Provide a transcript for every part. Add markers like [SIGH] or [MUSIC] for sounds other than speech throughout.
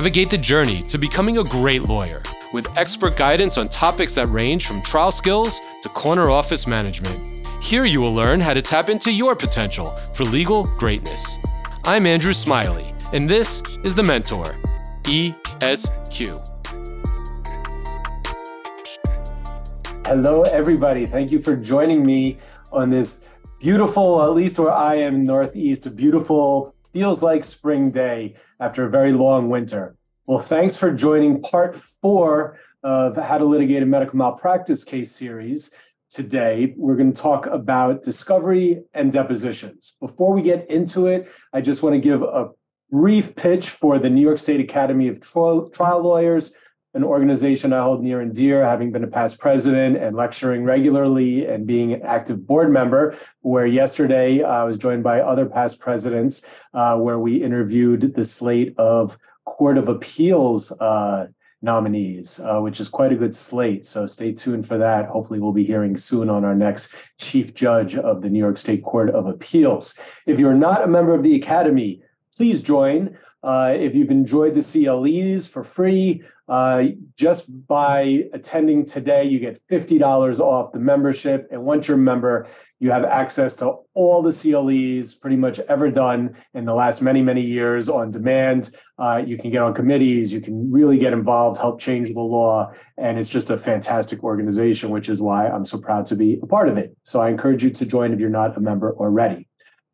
Navigate the journey to becoming a great lawyer with expert guidance on topics that range from trial skills to corner office management. Here you will learn how to tap into your potential for legal greatness. I'm Andrew Smiley, and this is The Mentor, ESQ. Hello, everybody. Thank you for joining me on this beautiful, at least where I am, Northeast, beautiful, feels like spring day after a very long winter. Well, thanks for joining part four of How to Litigate a Medical Malpractice Case series. Today, we're going to talk about discovery and depositions. Before we get into it, I just want to give a brief pitch for the New York State Academy of Trial Lawyers an organization I hold near and dear, having been a past president and lecturing regularly and being an active board member. Where yesterday I was joined by other past presidents, uh, where we interviewed the slate of Court of Appeals uh, nominees, uh, which is quite a good slate. So stay tuned for that. Hopefully, we'll be hearing soon on our next chief judge of the New York State Court of Appeals. If you're not a member of the Academy, please join. Uh, if you've enjoyed the CLEs for free, uh, just by attending today, you get $50 off the membership. And once you're a member, you have access to all the CLEs pretty much ever done in the last many, many years on demand. Uh, you can get on committees, you can really get involved, help change the law. And it's just a fantastic organization, which is why I'm so proud to be a part of it. So I encourage you to join if you're not a member already.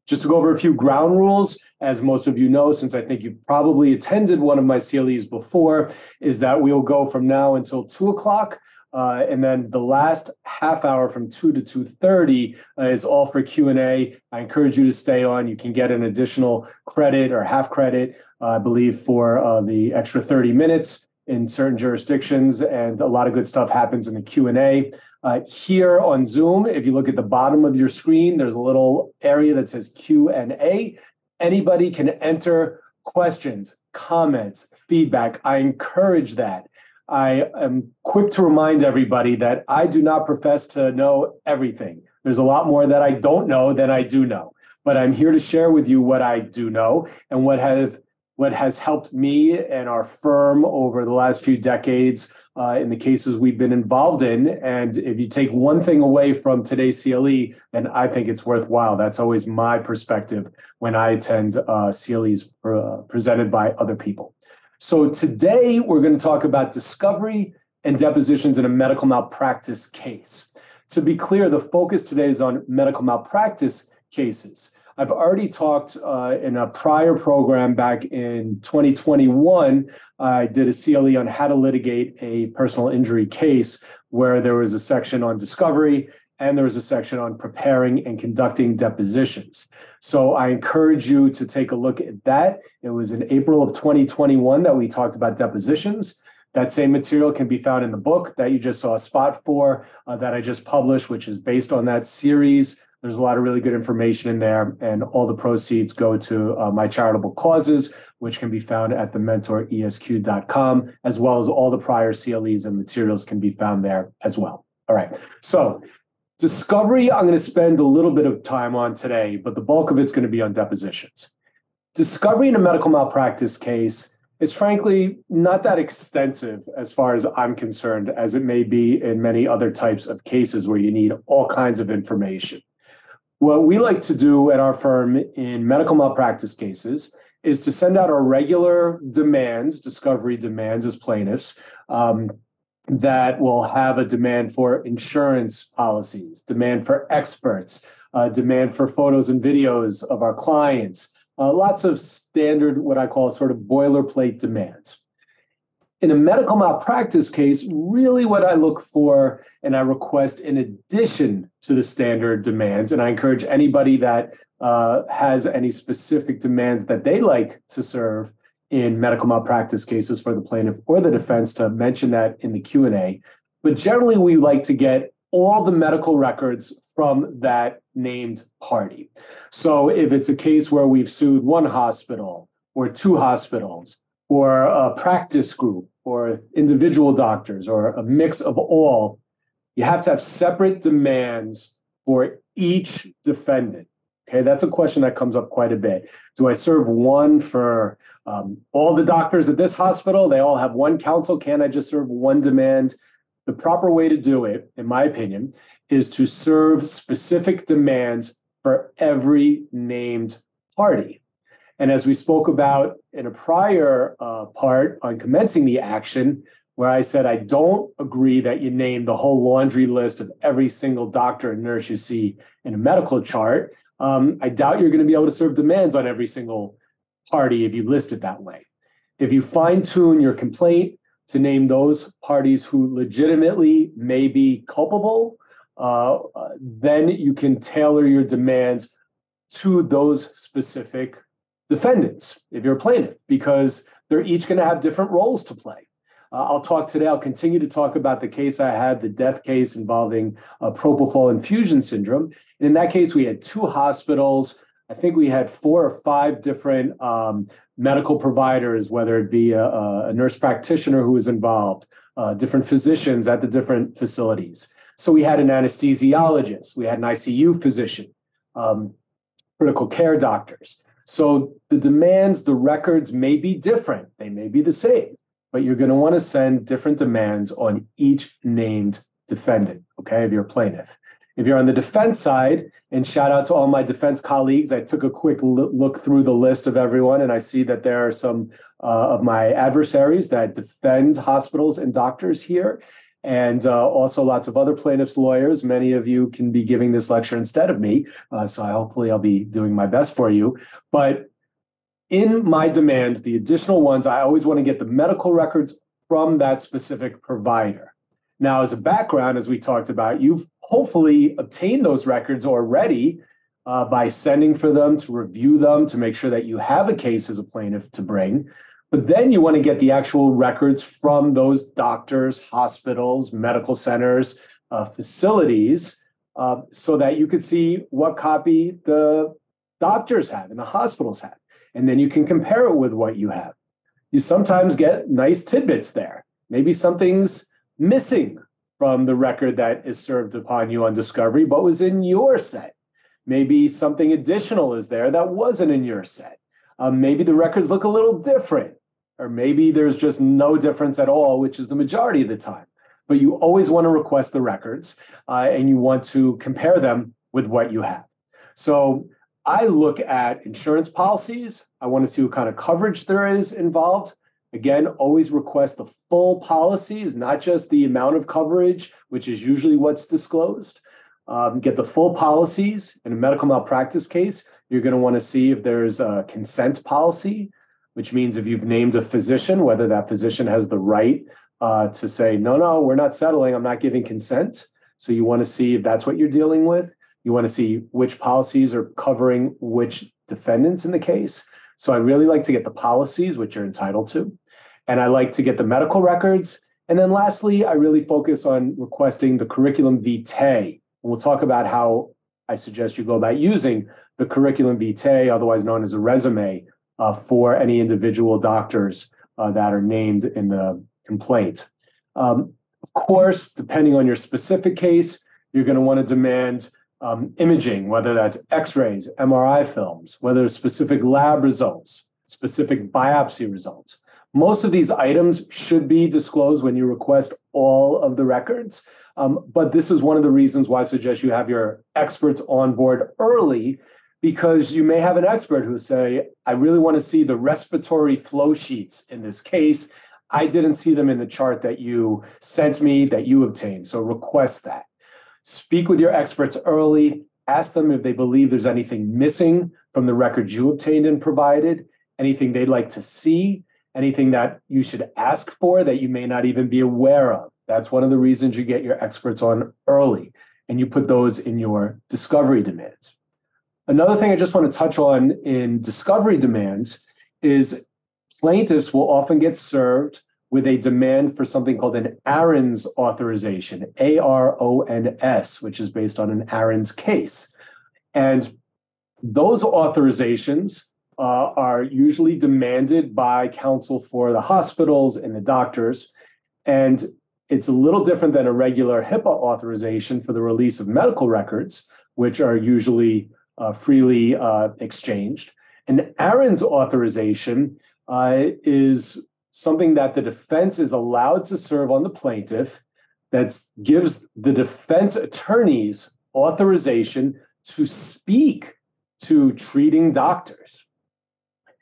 Just to go over a few ground rules, as most of you know, since I think you've probably attended one of my CLEs before, is that we'll go from now until two o'clock. Uh, and then the last half hour from 2 to 2.30 uh, is all for q&a i encourage you to stay on you can get an additional credit or half credit uh, i believe for uh, the extra 30 minutes in certain jurisdictions and a lot of good stuff happens in the q&a uh, here on Zoom, if you look at the bottom of your screen, there's a little area that says Q&A. Anybody can enter questions, comments, feedback. I encourage that. I am quick to remind everybody that I do not profess to know everything. There's a lot more that I don't know than I do know, but I'm here to share with you what I do know and what have what has helped me and our firm over the last few decades uh, in the cases we've been involved in. And if you take one thing away from today's CLE, then I think it's worthwhile. That's always my perspective when I attend uh, CLEs uh, presented by other people. So today we're going to talk about discovery and depositions in a medical malpractice case. To be clear, the focus today is on medical malpractice cases. I've already talked uh, in a prior program back in 2021. I did a CLE on how to litigate a personal injury case where there was a section on discovery and there was a section on preparing and conducting depositions. So I encourage you to take a look at that. It was in April of 2021 that we talked about depositions. That same material can be found in the book that you just saw a spot for uh, that I just published, which is based on that series there's a lot of really good information in there, and all the proceeds go to uh, my charitable causes, which can be found at thementoresq.com, as well as all the prior CLEs and materials can be found there as well. All right. So, discovery, I'm going to spend a little bit of time on today, but the bulk of it's going to be on depositions. Discovery in a medical malpractice case is frankly not that extensive as far as I'm concerned, as it may be in many other types of cases where you need all kinds of information. What we like to do at our firm in medical malpractice cases is to send out our regular demands, discovery demands as plaintiffs, um, that will have a demand for insurance policies, demand for experts, uh, demand for photos and videos of our clients, uh, lots of standard, what I call sort of boilerplate demands in a medical malpractice case, really what I look for and I request in addition to the standard demands, and I encourage anybody that uh, has any specific demands that they like to serve in medical malpractice cases for the plaintiff or the defense to mention that in the Q&A. But generally, we like to get all the medical records from that named party. So if it's a case where we've sued one hospital or two hospitals, or a practice group or individual doctors or a mix of all, you have to have separate demands for each defendant. Okay, that's a question that comes up quite a bit. Do I serve one for um, all the doctors at this hospital? They all have one counsel. Can I just serve one demand? The proper way to do it, in my opinion, is to serve specific demands for every named party. And as we spoke about in a prior uh, part on commencing the action, where I said I don't agree that you name the whole laundry list of every single doctor and nurse you see in a medical chart. Um, I doubt you're going to be able to serve demands on every single party if you list it that way. If you fine tune your complaint to name those parties who legitimately may be culpable, uh, then you can tailor your demands to those specific defendants if you're a plaintiff, because they're each going to have different roles to play. Uh, I'll talk today, I'll continue to talk about the case I had, the death case involving uh, propofol infusion syndrome. And in that case, we had two hospitals. I think we had four or five different um, medical providers, whether it be a, a, nurse practitioner who was involved, uh, different physicians at the different facilities. So we had an anesthesiologist, we had an ICU physician, um, critical care doctors. So the demands, the records may be different, they may be the same but you're going to want to send different demands on each named defendant, okay, if you're a plaintiff. If you're on the defense side, and shout out to all my defense colleagues, I took a quick look through the list of everyone, and I see that there are some uh, of my adversaries that defend hospitals and doctors here, and uh, also lots of other plaintiffs' lawyers. Many of you can be giving this lecture instead of me, uh, so I hopefully I'll be doing my best for you. But in my demands, the additional ones, I always want to get the medical records from that specific provider. Now, as a background, as we talked about, you've hopefully obtained those records already uh, by sending for them to review them to make sure that you have a case as a plaintiff to bring. But then you want to get the actual records from those doctors, hospitals, medical centers, uh, facilities, uh, so that you could see what copy the doctors have and the hospitals have and then you can compare it with what you have. You sometimes get nice tidbits there. Maybe something's missing from the record that is served upon you on discovery, but was in your set. Maybe something additional is there that wasn't in your set. Um, maybe the records look a little different, or maybe there's just no difference at all, which is the majority of the time. But you always want to request the records uh, and you want to compare them with what you have. So I look at insurance policies. I want to see what kind of coverage there is involved. Again, always request the full policies, not just the amount of coverage, which is usually what's disclosed. Um, get the full policies. In a medical malpractice case, you're going to want to see if there's a consent policy, which means if you've named a physician, whether that physician has the right uh, to say, no, no, we're not settling, I'm not giving consent. So you want to see if that's what you're dealing with. You want to see which policies are covering which defendants in the case. So I really like to get the policies, which you're entitled to. And I like to get the medical records. And then lastly, I really focus on requesting the curriculum vitae. And we'll talk about how I suggest you go about using the curriculum vitae, otherwise known as a resume, uh, for any individual doctors uh, that are named in the complaint. Um, of course, depending on your specific case, you're going to want to demand um, imaging, whether that's x rays, MRI films, whether specific lab results, specific biopsy results. Most of these items should be disclosed when you request all of the records. Um, but this is one of the reasons why I suggest you have your experts on board early because you may have an expert who say, I really want to see the respiratory flow sheets in this case. I didn't see them in the chart that you sent me that you obtained. So request that. Speak with your experts early. Ask them if they believe there's anything missing from the records you obtained and provided, anything they'd like to see, anything that you should ask for that you may not even be aware of. That's one of the reasons you get your experts on early and you put those in your discovery demands. Another thing I just want to touch on in discovery demands is plaintiffs will often get served with a demand for something called an Arons authorization, A R O N S, which is based on an Arons case. And those authorizations uh, are usually demanded by counsel for the hospitals and the doctors. And it's a little different than a regular HIPAA authorization for the release of medical records, which are usually uh, freely uh, exchanged. And Arons authorization uh, is something that the defense is allowed to serve on the plaintiff that gives the defense attorneys authorization to speak to treating doctors.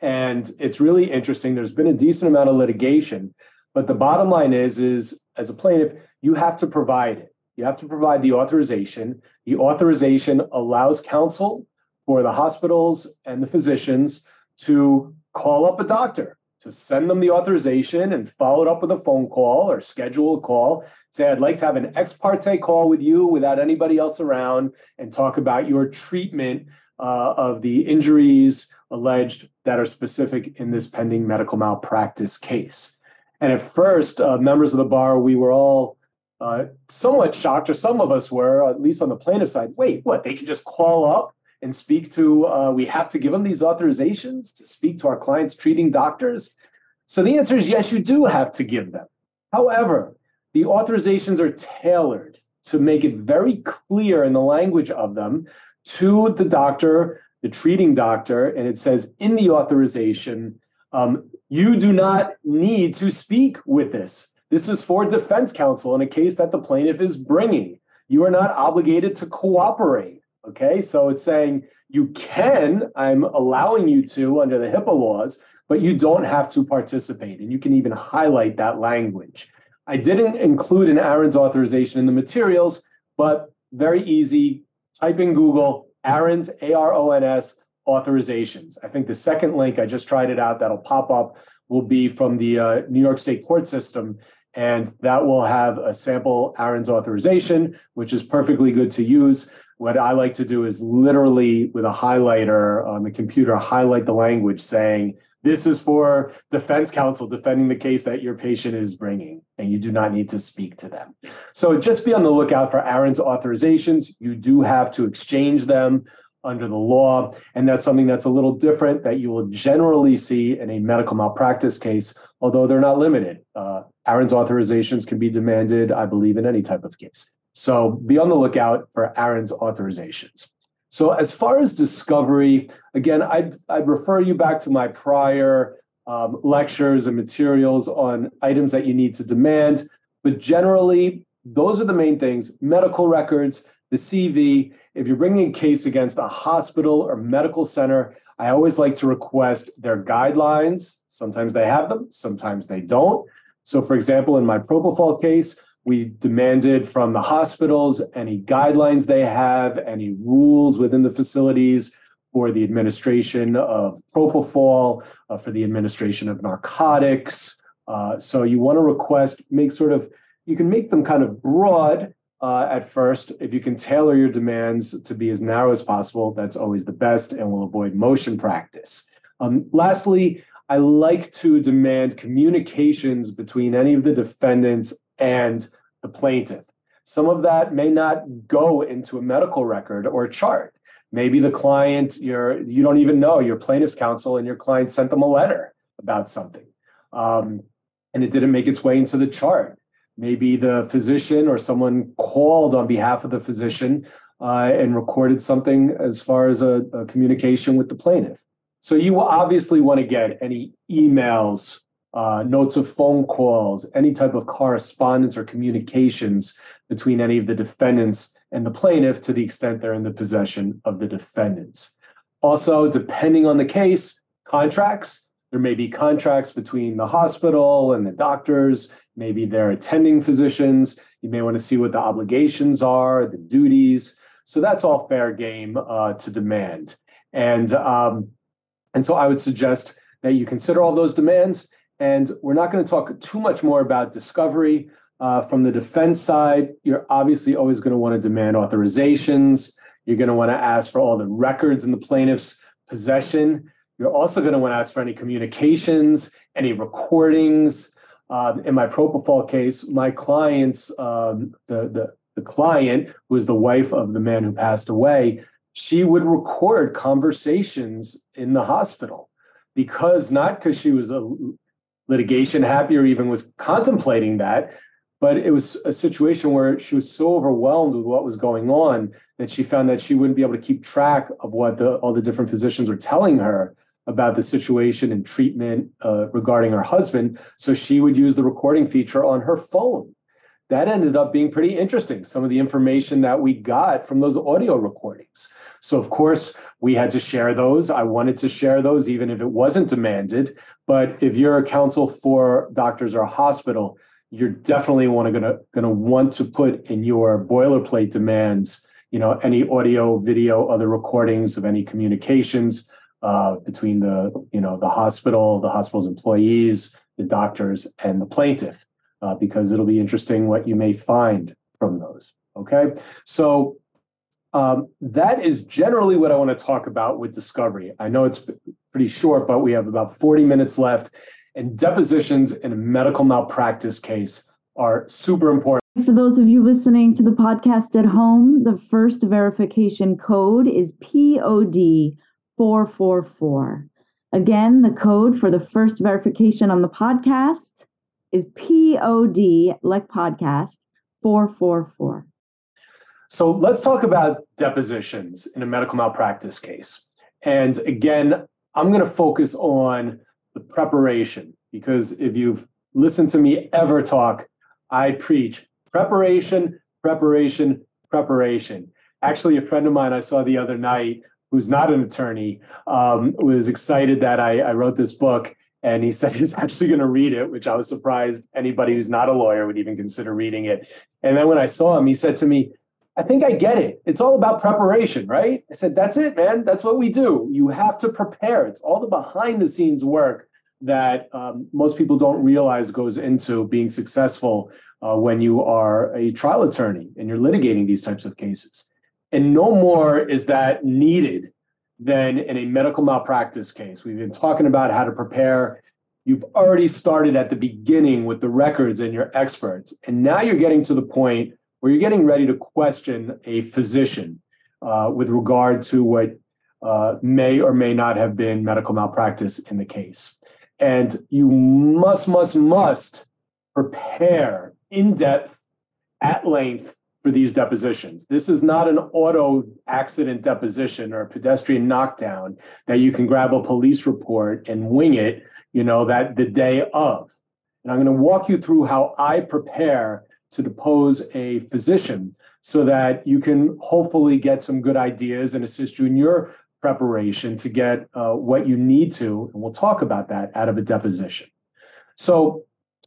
And it's really interesting. There's been a decent amount of litigation, but the bottom line is, is as a plaintiff, you have to provide it. You have to provide the authorization. The authorization allows counsel for the hospitals and the physicians to call up a doctor, to send them the authorization and follow it up with a phone call or schedule a call. Say, I'd like to have an ex parte call with you without anybody else around and talk about your treatment uh, of the injuries alleged that are specific in this pending medical malpractice case. And at first, uh, members of the bar, we were all uh, somewhat shocked, or some of us were, at least on the plaintiff side. Wait, what? They can just call up and speak to, uh, we have to give them these authorizations to speak to our clients' treating doctors? So the answer is yes, you do have to give them. However, the authorizations are tailored to make it very clear in the language of them to the doctor, the treating doctor, and it says in the authorization, um, you do not need to speak with this. This is for defense counsel in a case that the plaintiff is bringing. You are not obligated to cooperate. Okay, so it's saying you can, I'm allowing you to under the HIPAA laws, but you don't have to participate. And you can even highlight that language. I didn't include an Arons authorization in the materials, but very easy. Type in Google Arons, A R O N S, authorizations. I think the second link, I just tried it out, that'll pop up, will be from the uh, New York State court system. And that will have a sample Arons authorization, which is perfectly good to use. What I like to do is literally with a highlighter on the computer, highlight the language saying, this is for defense counsel defending the case that your patient is bringing, and you do not need to speak to them. So just be on the lookout for Arons authorizations. You do have to exchange them under the law, and that's something that's a little different that you will generally see in a medical malpractice case, although they're not limited. Uh, Arons authorizations can be demanded, I believe, in any type of case. So be on the lookout for Arons authorizations. So as far as discovery, again, I'd, I'd refer you back to my prior um, lectures and materials on items that you need to demand. But generally, those are the main things medical records, the CV. If you're bringing a case against a hospital or medical center, I always like to request their guidelines. Sometimes they have them, sometimes they don't. So, for example, in my propofol case, we demanded from the hospitals any guidelines they have, any rules within the facilities for the administration of propofol, uh, for the administration of narcotics. Uh, so you want to request, make sort of, you can make them kind of broad uh, at first. If you can tailor your demands to be as narrow as possible, that's always the best and will avoid motion practice. Um, lastly, I like to demand communications between any of the defendants and the plaintiff. Some of that may not go into a medical record or chart. Maybe the client, you're, you don't even know, your plaintiff's counsel and your client sent them a letter about something. Um, and it didn't make its way into the chart. Maybe the physician or someone called on behalf of the physician uh, and recorded something as far as a, a communication with the plaintiff. So you obviously want to get any emails, uh, notes of phone calls, any type of correspondence or communications between any of the defendants and the plaintiff to the extent they're in the possession of the defendants. Also, depending on the case, contracts. There may be contracts between the hospital and the doctors, maybe they're attending physicians. You may want to see what the obligations are, the duties. So that's all fair game uh, to demand. And, um, and so I would suggest that you consider all those demands and we're not going to talk too much more about discovery. Uh, from the defense side, you're obviously always going to want to demand authorizations. You're going to want to ask for all the records in the plaintiff's possession. You're also going to want to ask for any communications, any recordings. Uh, in my propofol case, my clients, um, the, the, the client who was the wife of the man who passed away, she would record conversations in the hospital because not because she was a litigation happy or even was contemplating that, But it was a situation where she was so overwhelmed with what was going on that she found that she wouldn't be able to keep track of what the, all the different physicians were telling her about the situation and treatment uh, regarding her husband. So she would use the recording feature on her phone. That ended up being pretty interesting, some of the information that we got from those audio recordings. So, of course, we had to share those. I wanted to share those, even if it wasn't demanded. But if you're a counsel for doctors or a hospital, you're definitely want to gonna gonna want to put in your boilerplate demands, you know, any audio, video, other recordings of any communications uh, between the you know the hospital, the hospital's employees, the doctors, and the plaintiff, uh, because it'll be interesting what you may find from those. Okay, so um, that is generally what I want to talk about with discovery. I know it's pretty short, but we have about 40 minutes left, and depositions in a medical malpractice case are super important. For those of you listening to the podcast at home, the first verification code is POD 444. Again, the code for the first verification on the podcast is POD, like podcast, 444. So let's talk about depositions in a medical malpractice case. And again, I'm going to focus on the preparation because if you've listened to me ever talk, I preach preparation, preparation, preparation. Actually, a friend of mine I saw the other night who's not an attorney, um, was excited that I, I wrote this book. And he [LAUGHS] said he was actually going to read it, which I was surprised anybody who's not a lawyer would even consider reading it. And then when I saw him, he said to me, I think I get it. It's all about preparation, right? I said, That's it, man. That's what we do. You have to prepare. It's all the behind the scenes work that um, most people don't realize goes into being successful uh, when you are a trial attorney and you're litigating these types of cases. And no more is that needed than in a medical malpractice case. We've been talking about how to prepare. You've already started at the beginning with the records and your experts. And now you're getting to the point where you're getting ready to question a physician uh, with regard to what uh, may or may not have been medical malpractice in the case. And you must, must, must prepare in depth, at length, for these depositions. This is not an auto accident deposition or a pedestrian knockdown that you can grab a police report and wing it, you know, that the day of. And I'm going to walk you through how I prepare to depose a physician so that you can hopefully get some good ideas and assist you in your preparation to get uh, what you need to. And we'll talk about that out of a deposition. So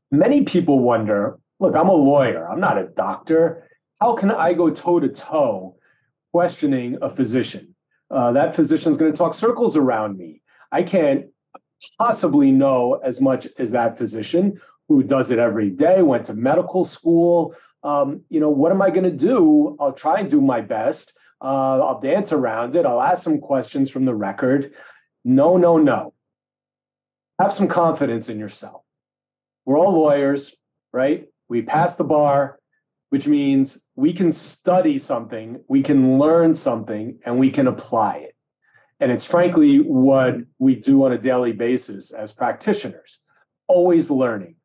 many people wonder look, I'm a lawyer, I'm not a doctor how can I go toe to toe questioning a physician? Uh, that physician is going to talk circles around me. I can't possibly know as much as that physician who does it every day, went to medical school. Um, you know, what am I going to do? I'll try and do my best. Uh, I'll dance around it. I'll ask some questions from the record. No, no, no. Have some confidence in yourself. We're all lawyers, right? We passed the bar which means we can study something, we can learn something, and we can apply it. And it's frankly what we do on a daily basis as practitioners always learning,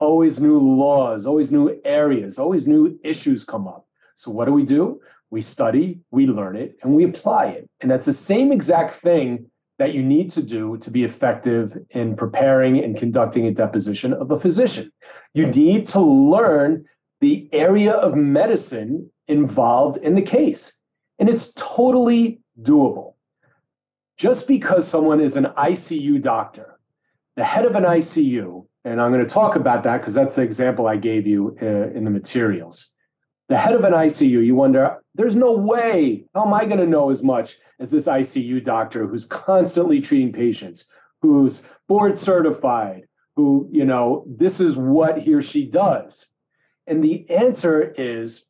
always new laws, always new areas, always new issues come up. So, what do we do? We study, we learn it, and we apply it. And that's the same exact thing that you need to do to be effective in preparing and conducting a deposition of a physician. You need to learn the area of medicine involved in the case. And it's totally doable. Just because someone is an ICU doctor, the head of an ICU, and I'm going to talk about that because that's the example I gave you uh, in the materials. The head of an ICU, you wonder, there's no way, how am I going to know as much as this ICU doctor who's constantly treating patients, who's board certified, who, you know, this is what he or she does. And the answer is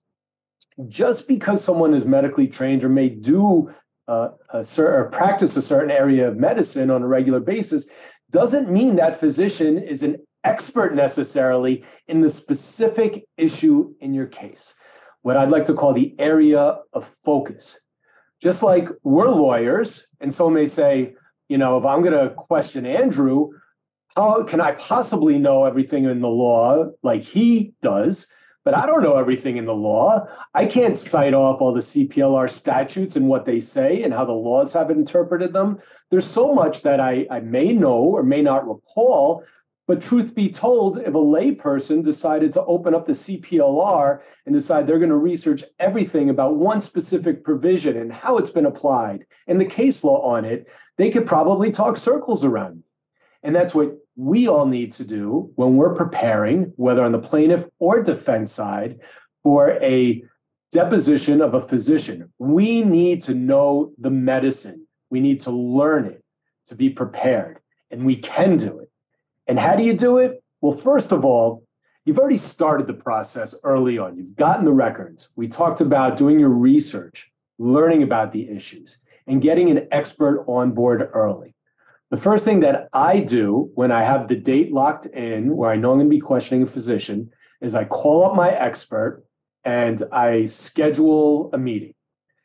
just because someone is medically trained or may do uh, a or practice a certain area of medicine on a regular basis doesn't mean that physician is an expert necessarily in the specific issue in your case, what I'd like to call the area of focus. Just like we're lawyers, and someone may say, you know, if I'm going to question Andrew, how can I possibly know everything in the law like he does? but I don't know everything in the law. I can't cite off all the CPLR statutes and what they say and how the laws have interpreted them. There's so much that I, I may know or may not recall. But truth be told, if a layperson decided to open up the CPLR and decide they're going to research everything about one specific provision and how it's been applied and the case law on it, they could probably talk circles around. And that's what we all need to do when we're preparing, whether on the plaintiff or defense side, for a deposition of a physician. We need to know the medicine, we need to learn it to be prepared, and we can do it. And how do you do it? Well, first of all, you've already started the process early on. You've gotten the records. We talked about doing your research, learning about the issues, and getting an expert on board early. The first thing that I do when I have the date locked in, where I know I'm going to be questioning a physician, is I call up my expert and I schedule a meeting.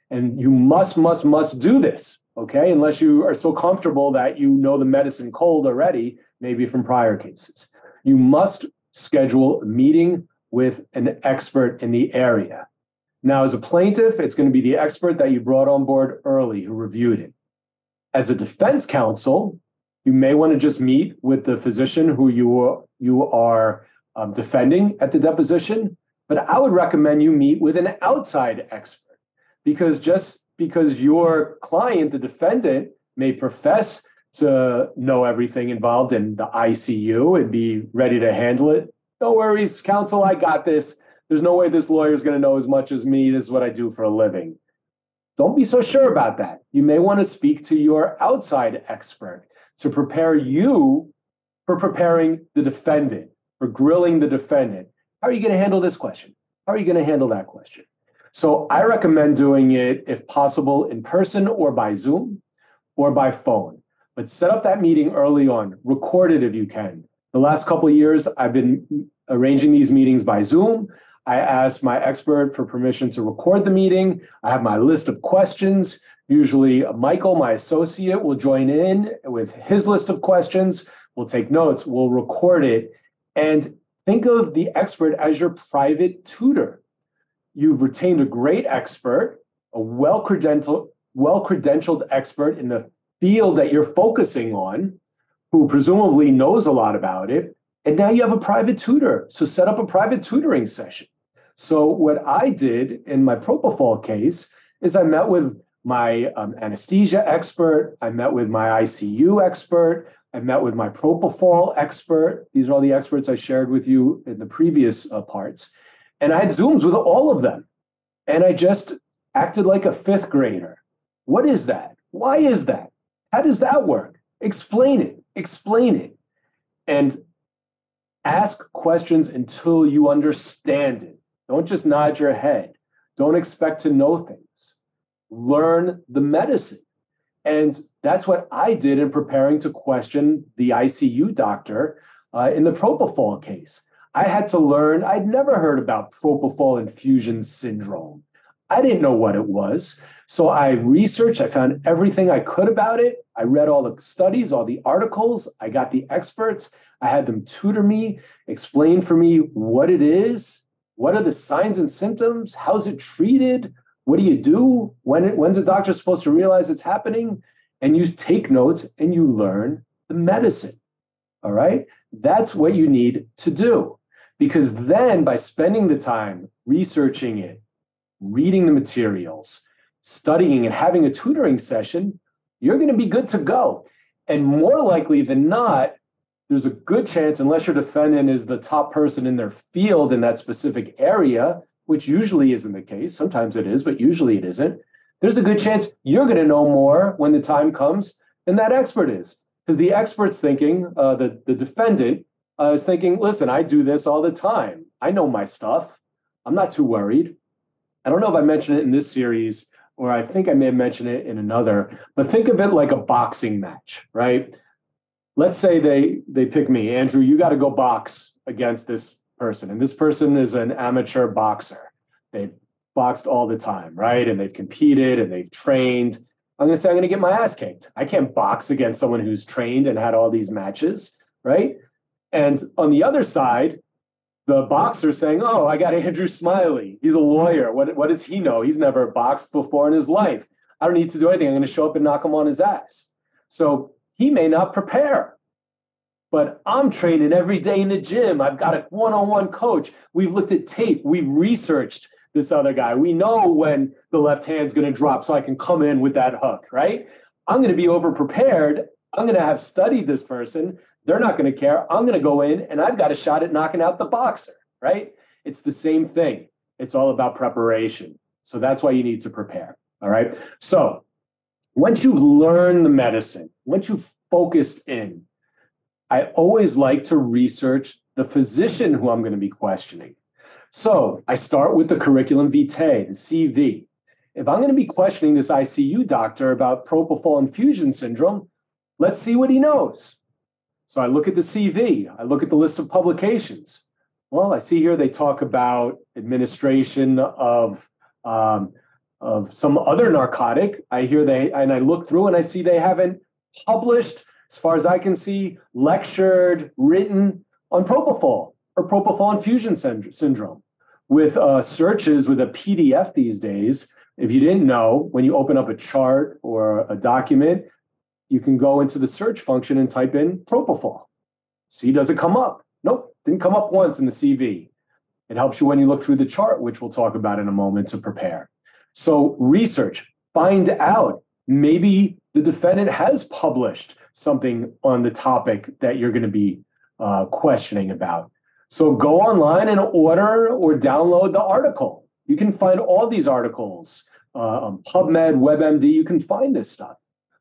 And you must, must, must do this, okay? Unless you are so comfortable that you know the medicine cold already, maybe from prior cases. You must schedule a meeting with an expert in the area. Now, as a plaintiff, it's going to be the expert that you brought on board early who reviewed it as a defense counsel, you may want to just meet with the physician who you, you are um, defending at the deposition. But I would recommend you meet with an outside expert because just because your client, the defendant, may profess to know everything involved in the ICU and be ready to handle it. No worries, counsel, I got this. There's no way this lawyer is going to know as much as me. This is what I do for a living. Don't be so sure about that. You may want to speak to your outside expert to prepare you for preparing the defendant, for grilling the defendant. How are you going to handle this question? How are you going to handle that question? So I recommend doing it, if possible, in person or by Zoom or by phone. But set up that meeting early on, record it if you can. The last couple years, I've been arranging these meetings by Zoom. I ask my expert for permission to record the meeting. I have my list of questions. Usually, Michael, my associate, will join in with his list of questions. We'll take notes, we'll record it. And think of the expert as your private tutor. You've retained a great expert, a well credentialed, well credentialed expert in the field that you're focusing on, who presumably knows a lot about it. And now you have a private tutor. So set up a private tutoring session. So what I did in my propofol case is I met with my um, anesthesia expert, I met with my ICU expert, I met with my propofol expert. These are all the experts I shared with you in the previous uh, parts. And I had Zooms with all of them. And I just acted like a fifth grader. What is that? Why is that? How does that work? Explain it. Explain it. And ask questions until you understand it. Don't just nod your head. Don't expect to know things. Learn the medicine. And that's what I did in preparing to question the ICU doctor uh, in the propofol case. I had to learn, I'd never heard about propofol infusion syndrome. I didn't know what it was. So I researched, I found everything I could about it. I read all the studies, all the articles. I got the experts. I had them tutor me, explain for me what it is, what are the signs and symptoms? How's it treated? What do you do? When it, when's a doctor supposed to realize it's happening? And you take notes and you learn the medicine. All right. That's what you need to do. Because then by spending the time researching it, reading the materials, studying, and having a tutoring session, you're going to be good to go. And more likely than not, there's a good chance, unless your defendant is the top person in their field in that specific area, which usually isn't the case. Sometimes it is, but usually it isn't. There's a good chance you're going to know more when the time comes than that expert is. Because the expert's thinking, uh, the, the defendant uh, is thinking, listen, I do this all the time. I know my stuff. I'm not too worried. I don't know if I mentioned it in this series, or I think I may have mentioned it in another, but think of it like a boxing match, right? Let's say they they pick me andrew you got to go box against this person and this person is an amateur boxer they've boxed all the time right and they've competed and they've trained i'm going to say i'm going to get my ass kicked i can't box against someone who's trained and had all these matches right and on the other side the boxer saying, "Oh, I got Andrew Smiley. He's a lawyer. What what does he know? He's never boxed before in his life. I don't need to do anything. I'm going to show up and knock him on his ass." So he may not prepare. But I'm training every day in the gym. I've got a one-on-one coach. We've looked at tape. We've researched this other guy. We know when the left hand's going to drop so I can come in with that hook, right? I'm going to be over prepared. I'm going to have studied this person. They're not going to care. I'm going to go in and I've got a shot at knocking out the boxer, right? It's the same thing. It's all about preparation. So that's why you need to prepare. All right. So once you've learned the medicine, once you've focused in, I always like to research the physician who I'm going to be questioning. So I start with the curriculum vitae, the CV. If I'm going to be questioning this ICU doctor about propofol infusion syndrome, let's see what he knows. So I look at the CV, I look at the list of publications. Well, I see here they talk about administration of um, of some other narcotic. I hear they and I look through and I see they haven't published, as far as I can see, lectured, written on propofol or propofol infusion syndrome. With uh, searches with a PDF these days, if you didn't know, when you open up a chart or a document, you can go into the search function and type in propofol. See, does it come up? Nope, didn't come up once in the CV. It helps you when you look through the chart, which we'll talk about in a moment to prepare. So, research, find out. Maybe the defendant has published something on the topic that you're going to be uh, questioning about. So, go online and order or download the article. You can find all these articles uh, on PubMed, WebMD. You can find this stuff.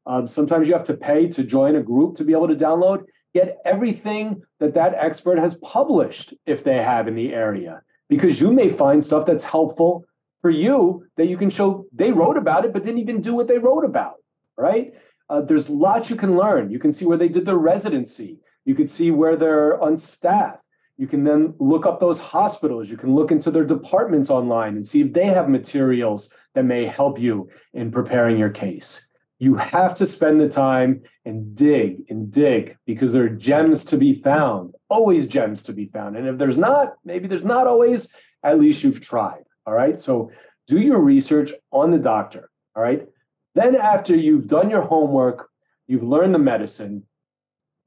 Um, sometimes you have to pay to join a group to be able to download. Get everything that that expert has published if they have in the area, because you may find stuff that's helpful for you that you can show they wrote about it, but didn't even do what they wrote about, right? Uh, there's lots you can learn. You can see where they did their residency. You can see where they're on staff. You can then look up those hospitals. You can look into their departments online and see if they have materials that may help you in preparing your case. You have to spend the time and dig and dig because there are gems to be found, always gems to be found. And if there's not, maybe there's not always, at least you've tried. All right. So do your research on the doctor. All right. Then, after you've done your homework, you've learned the medicine,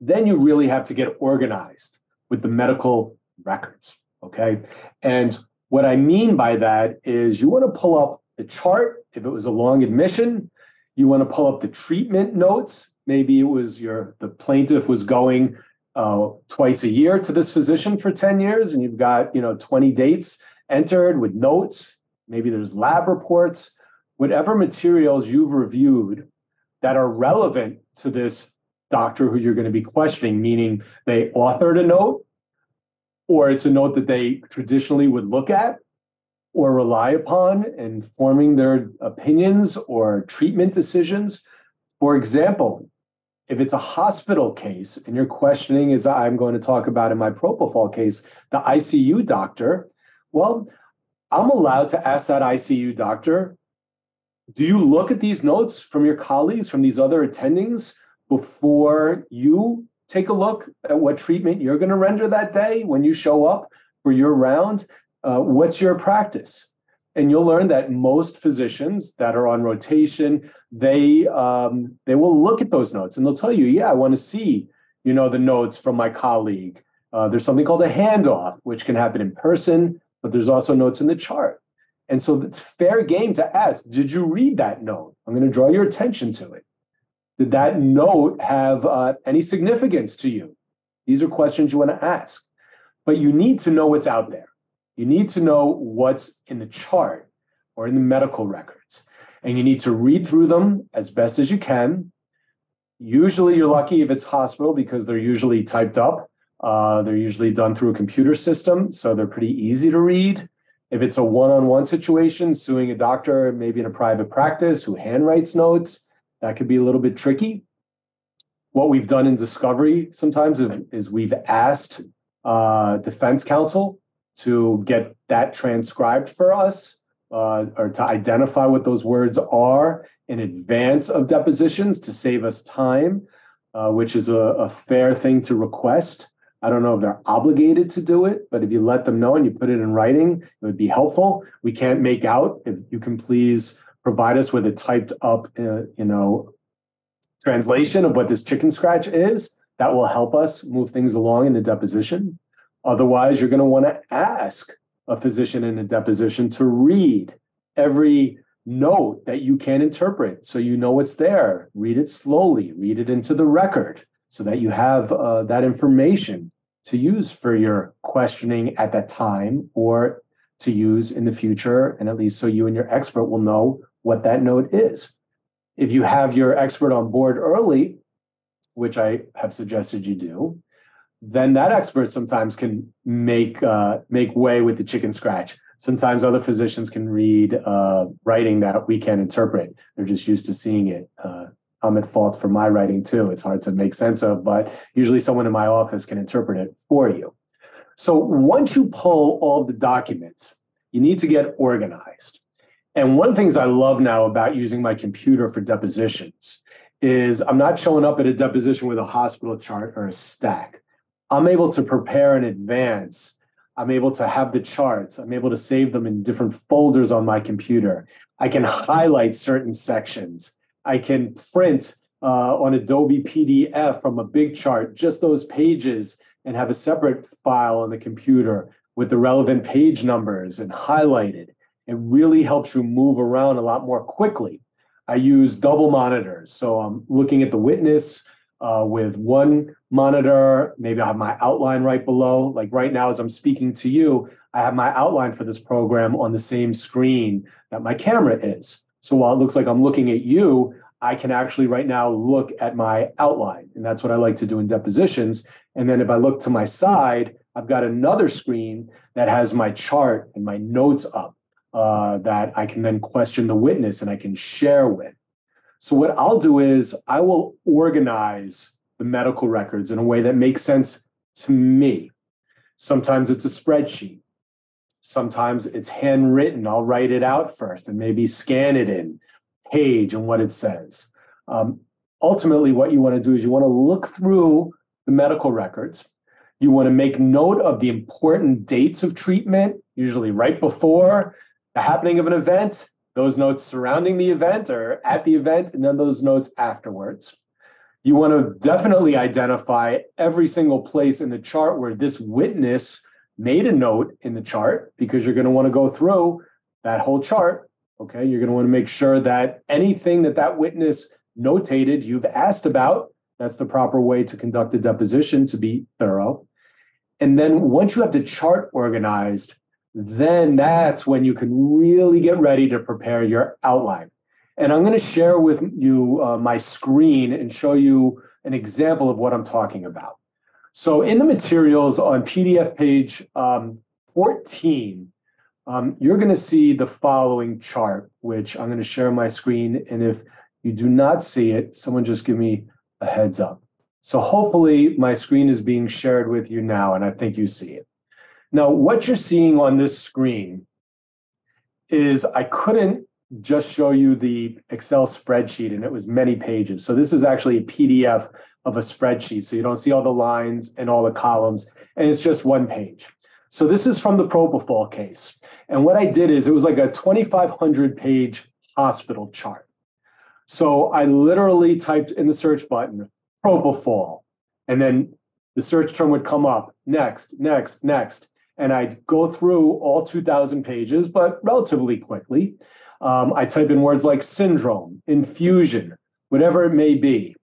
then you really have to get organized with the medical records. Okay. And what I mean by that is you want to pull up the chart if it was a long admission, you want to pull up the treatment notes. Maybe it was your the plaintiff was going uh, twice a year to this physician for 10 years, and you've got you know 20 dates entered with notes. Maybe there's lab reports, whatever materials you've reviewed that are relevant to this doctor who you're going to be questioning, meaning they authored a note, or it's a note that they traditionally would look at or rely upon in forming their opinions or treatment decisions. For example, if it's a hospital case and you're questioning, as I'm going to talk about in my propofol case, the ICU doctor, well, I'm allowed to ask that ICU doctor, do you look at these notes from your colleagues, from these other attendings, before you take a look at what treatment you're going to render that day when you show up for your round? Uh, what's your practice? And you'll learn that most physicians that are on rotation, they um, they will look at those notes and they'll tell you, yeah, I want to see, you know, the notes from my colleague. Uh, there's something called a handoff, which can happen in person, but there's also notes in the chart. And so it's fair game to ask, did you read that note? I'm going to draw your attention to it. Did that note have uh, any significance to you? These are questions you want to ask. But you need to know what's out there. You need to know what's in the chart or in the medical records. And you need to read through them as best as you can. Usually, you're lucky if it's hospital because they're usually typed up uh, they're usually done through a computer system, so they're pretty easy to read. If it's a one on one situation, suing a doctor, maybe in a private practice who handwrites notes, that could be a little bit tricky. What we've done in discovery sometimes is we've asked uh, defense counsel to get that transcribed for us uh, or to identify what those words are in advance of depositions to save us time, uh, which is a, a fair thing to request I don't know if they're obligated to do it, but if you let them know and you put it in writing, it would be helpful. We can't make out. If you can please provide us with a typed up, uh, you know, translation of what this chicken scratch is, that will help us move things along in the deposition. Otherwise, you're going to want to ask a physician in a deposition to read every note that you can interpret so you know what's there. Read it slowly, read it into the record so that you have uh, that information to use for your questioning at that time or to use in the future, and at least so you and your expert will know what that note is. If you have your expert on board early, which I have suggested you do, then that expert sometimes can make uh, make way with the chicken scratch. Sometimes other physicians can read uh, writing that we can't interpret. They're just used to seeing it. Uh, I'm at fault for my writing too. It's hard to make sense of, but usually someone in my office can interpret it for you. So once you pull all the documents, you need to get organized. And one of the things I love now about using my computer for depositions is I'm not showing up at a deposition with a hospital chart or a stack. I'm able to prepare in advance. I'm able to have the charts. I'm able to save them in different folders on my computer. I can highlight certain sections. I can print uh, on Adobe PDF from a big chart just those pages and have a separate file on the computer with the relevant page numbers and highlighted. It really helps you move around a lot more quickly. I use double monitors. So I'm looking at the witness uh, with one monitor. Maybe I have my outline right below. Like right now, as I'm speaking to you, I have my outline for this program on the same screen that my camera is. So while it looks like I'm looking at you, I can actually right now look at my outline. And that's what I like to do in depositions. And then if I look to my side, I've got another screen that has my chart and my notes up uh, that I can then question the witness and I can share with. So what I'll do is I will organize the medical records in a way that makes sense to me. Sometimes it's a spreadsheet. Sometimes it's handwritten. I'll write it out first and maybe scan it in, page and what it says. Um, ultimately, what you want to do is you want to look through the medical records. You want to make note of the important dates of treatment, usually right before the happening of an event, those notes surrounding the event or at the event, and then those notes afterwards. You want to definitely identify every single place in the chart where this witness made a note in the chart because you're going to want to go through that whole chart. Okay. You're going to want to make sure that anything that that witness notated you've asked about, that's the proper way to conduct a deposition to be thorough. And then once you have the chart organized, then that's when you can really get ready to prepare your outline. And I'm going to share with you uh, my screen and show you an example of what I'm talking about. So in the materials on PDF page um, 14, um, you're going to see the following chart, which I'm going to share my screen. And if you do not see it, someone just give me a heads up. So hopefully my screen is being shared with you now, and I think you see it. Now, what you're seeing on this screen is I couldn't just show you the Excel spreadsheet, and it was many pages. So this is actually a PDF of a spreadsheet. So you don't see all the lines and all the columns, and it's just one page. So this is from the propofol case. And what I did is it was like a 2,500 page hospital chart. So I literally typed in the search button propofol, and then the search term would come up next, next, next. And I'd go through all 2,000 pages, but relatively quickly. Um, I type in words like syndrome, infusion, whatever it may be.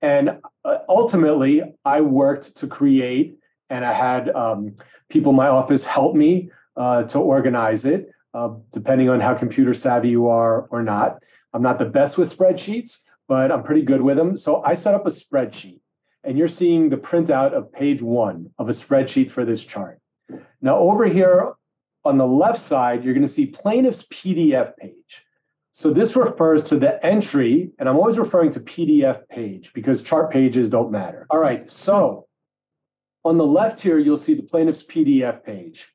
And uh, ultimately, I worked to create, and I had um, people in my office help me uh, to organize it, uh, depending on how computer savvy you are or not. I'm not the best with spreadsheets, but I'm pretty good with them. So I set up a spreadsheet, and you're seeing the printout of page one of a spreadsheet for this chart. Now, over here on the left side, you're going to see plaintiff's PDF page. So this refers to the entry, and I'm always referring to PDF page because chart pages don't matter. All right, so on the left here, you'll see the plaintiff's PDF page.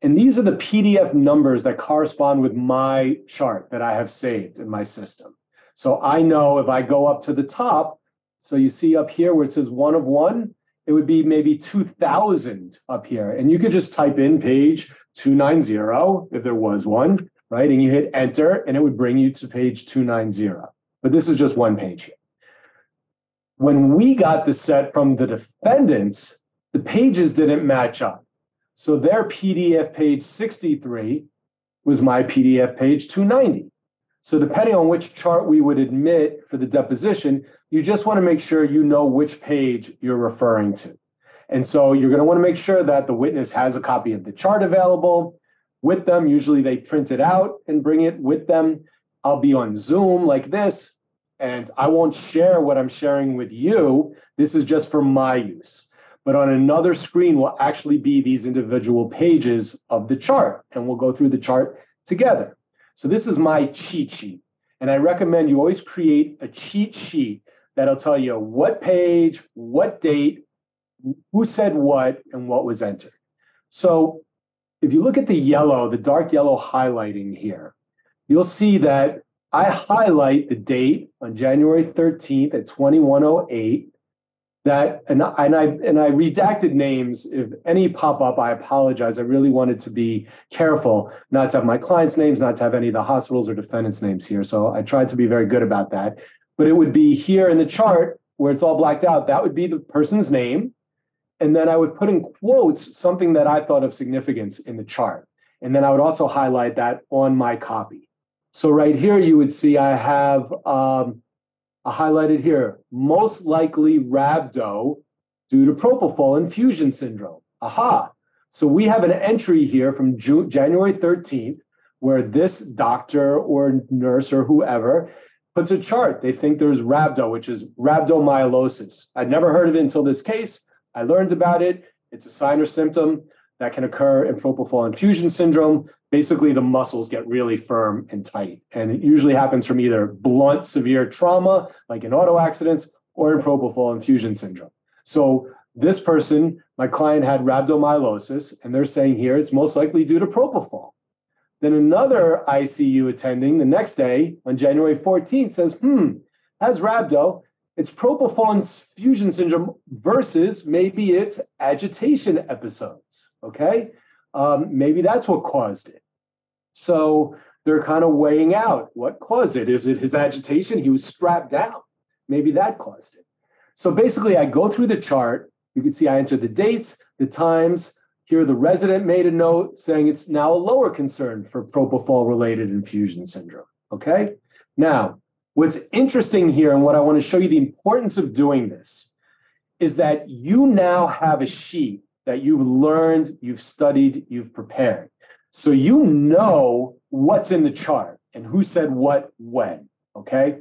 And these are the PDF numbers that correspond with my chart that I have saved in my system. So I know if I go up to the top, so you see up here where it says one of one, it would be maybe 2000 up here. And you could just type in page 290 if there was one, right? And you hit enter and it would bring you to page 290. But this is just one page here. When we got the set from the defendants, the pages didn't match up. So their PDF page 63 was my PDF page 290. So depending on which chart we would admit for the deposition, you just want to make sure you know which page you're referring to. And so you're going to want to make sure that the witness has a copy of the chart available with them. Usually they print it out and bring it with them. I'll be on Zoom like this, and I won't share what I'm sharing with you. This is just for my use. But on another screen will actually be these individual pages of the chart, and we'll go through the chart together. So this is my cheat sheet. And I recommend you always create a cheat sheet that'll tell you what page, what date, who said what, and what was entered. So if you look at the yellow, the dark yellow highlighting here, you'll see that I highlight the date on January 13th at 2108 that and, and I and I redacted names. If any pop up, I apologize. I really wanted to be careful not to have my clients' names, not to have any of the hospitals or defendants' names here. So I tried to be very good about that. But it would be here in the chart where it's all blacked out. That would be the person's name, and then I would put in quotes something that I thought of significance in the chart, and then I would also highlight that on my copy. So right here, you would see I have. Um, Highlighted here, most likely rhabdo due to propofol infusion syndrome. Aha. So we have an entry here from June, January 13th where this doctor or nurse or whoever puts a chart. They think there's rhabdo, which is rhabdomyolysis. I'd never heard of it until this case. I learned about it. It's a sign or symptom that can occur in propofol infusion syndrome. Basically, the muscles get really firm and tight. And it usually happens from either blunt, severe trauma, like in auto accidents, or in propofol infusion syndrome. So, this person, my client had rhabdomyolysis, and they're saying here it's most likely due to propofol. Then another ICU attending the next day on January 14th says, hmm, has rhabdo, it's propofol infusion syndrome versus maybe it's agitation episodes. Okay. Um, maybe that's what caused it. So they're kind of weighing out what caused it. Is it his agitation? He was strapped down. Maybe that caused it. So basically, I go through the chart. You can see I enter the dates, the times. Here, the resident made a note saying it's now a lower concern for propofol related infusion syndrome. Okay. Now, what's interesting here, and what I want to show you the importance of doing this, is that you now have a sheet that you've learned, you've studied, you've prepared. So you know what's in the chart and who said what when. Okay.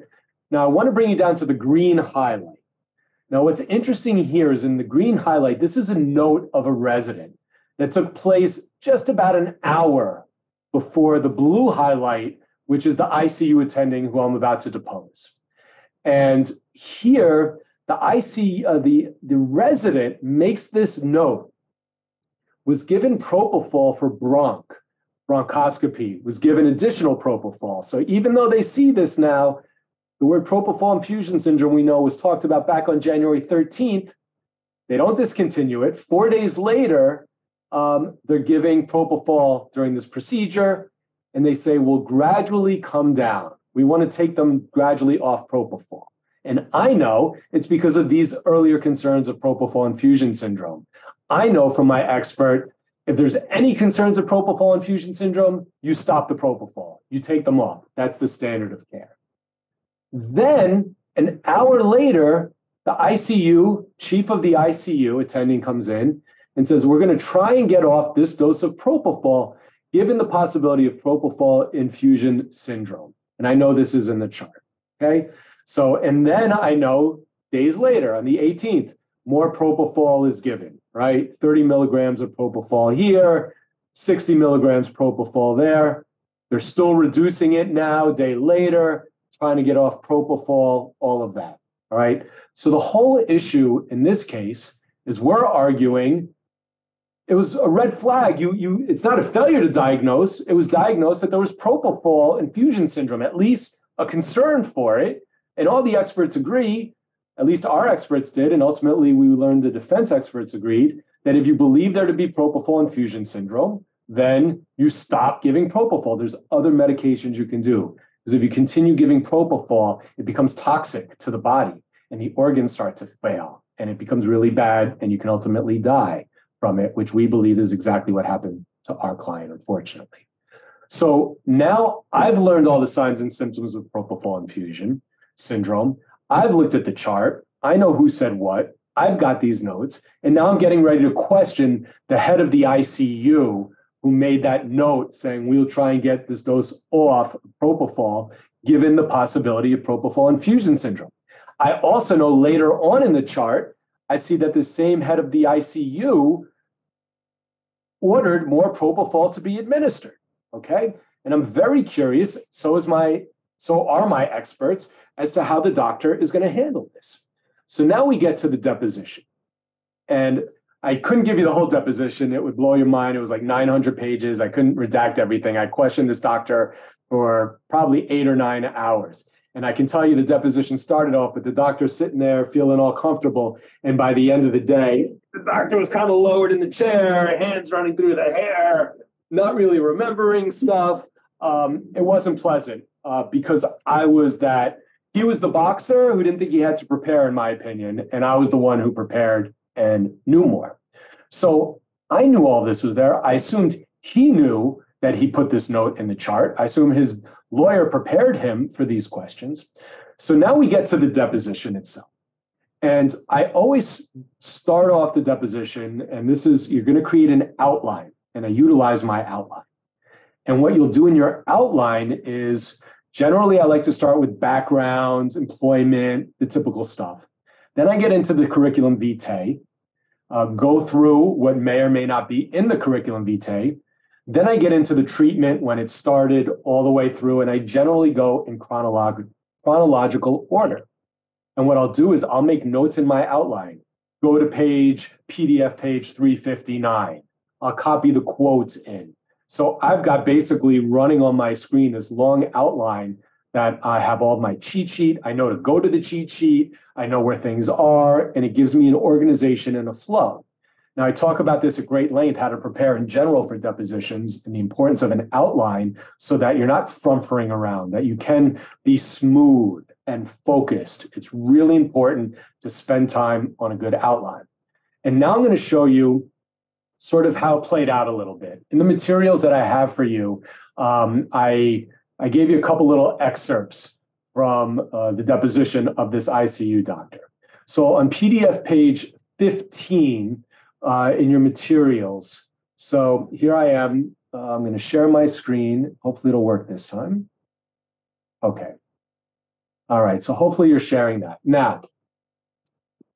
Now I want to bring you down to the green highlight. Now, what's interesting here is in the green highlight, this is a note of a resident that took place just about an hour before the blue highlight, which is the ICU attending who I'm about to depose. And here, the IC, uh, the, the resident makes this note was given propofol for bronch, bronchoscopy, was given additional propofol. So even though they see this now, the word propofol infusion syndrome we know was talked about back on January 13th. They don't discontinue it. Four days later, um, they're giving propofol during this procedure, and they say will gradually come down. We want to take them gradually off propofol. And I know it's because of these earlier concerns of propofol infusion syndrome. I know from my expert, if there's any concerns of propofol infusion syndrome, you stop the propofol, you take them off. That's the standard of care. Then, an hour later, the ICU, chief of the ICU attending comes in and says, We're going to try and get off this dose of propofol, given the possibility of propofol infusion syndrome. And I know this is in the chart. Okay. So, and then I know days later on the 18th, more propofol is given right? 30 milligrams of propofol here, 60 milligrams propofol there. They're still reducing it now, day later, trying to get off propofol, all of that. All right. So the whole issue in this case is we're arguing it was a red flag. You, you, it's not a failure to diagnose. It was diagnosed that there was propofol infusion syndrome, at least a concern for it. And all the experts agree at least our experts did, and ultimately we learned the defense experts agreed that if you believe there to be propofol infusion syndrome, then you stop giving propofol. There's other medications you can do. Because if you continue giving propofol, it becomes toxic to the body and the organs start to fail and it becomes really bad and you can ultimately die from it, which we believe is exactly what happened to our client, unfortunately. So now I've learned all the signs and symptoms of propofol infusion syndrome. I've looked at the chart. I know who said what. I've got these notes. And now I'm getting ready to question the head of the ICU who made that note saying we'll try and get this dose off propofol given the possibility of propofol infusion syndrome. I also know later on in the chart, I see that the same head of the ICU ordered more propofol to be administered. Okay. And I'm very curious, so is my so are my experts as to how the doctor is going to handle this. So now we get to the deposition. And I couldn't give you the whole deposition. It would blow your mind. It was like 900 pages. I couldn't redact everything. I questioned this doctor for probably eight or nine hours. And I can tell you the deposition started off with the doctor sitting there feeling all comfortable. And by the end of the day, the doctor was kind of lowered in the chair, hands running through the hair, not really remembering stuff. Um, it wasn't pleasant uh, because I was that he was the boxer who didn't think he had to prepare, in my opinion, and I was the one who prepared and knew more. So I knew all this was there. I assumed he knew that he put this note in the chart. I assume his lawyer prepared him for these questions. So now we get to the deposition itself. And I always start off the deposition, and this is you're going to create an outline and I utilize my outline. And what you'll do in your outline is generally I like to start with background, employment, the typical stuff. Then I get into the curriculum vitae, uh, go through what may or may not be in the curriculum vitae. Then I get into the treatment when it started all the way through, and I generally go in chronolog- chronological order. And what I'll do is I'll make notes in my outline. Go to page PDF page 359. I'll copy the quotes in. So I've got basically running on my screen this long outline that I have all my cheat sheet. I know to go to the cheat sheet. I know where things are, and it gives me an organization and a flow. Now, I talk about this at great length, how to prepare in general for depositions and the importance of an outline so that you're not frumfering around, that you can be smooth and focused. It's really important to spend time on a good outline. And now I'm going to show you sort of how it played out a little bit. In the materials that I have for you, um, I, I gave you a couple little excerpts from uh, the deposition of this ICU doctor. So on PDF page 15 uh, in your materials, so here I am. Uh, I'm going to share my screen. Hopefully it'll work this time. Okay. All right. So hopefully you're sharing that. Now,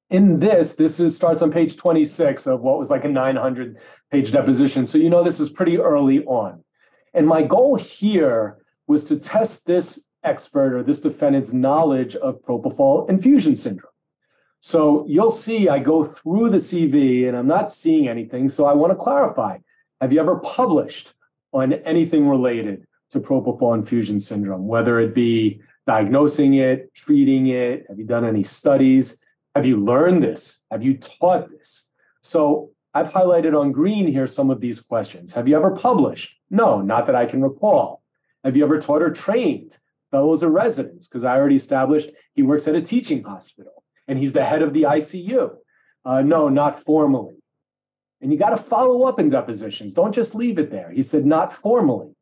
in this, this is starts on page 26 of what was like a 900 page deposition. So you know this is pretty early on. And my goal here was to test this expert or this defendant's knowledge of propofol infusion syndrome. So you'll see I go through the CV and I'm not seeing anything. So I want to clarify. Have you ever published on anything related to propofol infusion syndrome, whether it be diagnosing it, treating it? Have you done any studies? Have you learned this? Have you taught this? So I've highlighted on green here some of these questions. Have you ever published? No, not that I can recall. Have you ever taught or trained fellows or residents? Because I already established he works at a teaching hospital and he's the head of the ICU. Uh, no, not formally. And you got to follow up in depositions. Don't just leave it there. He said, not formally.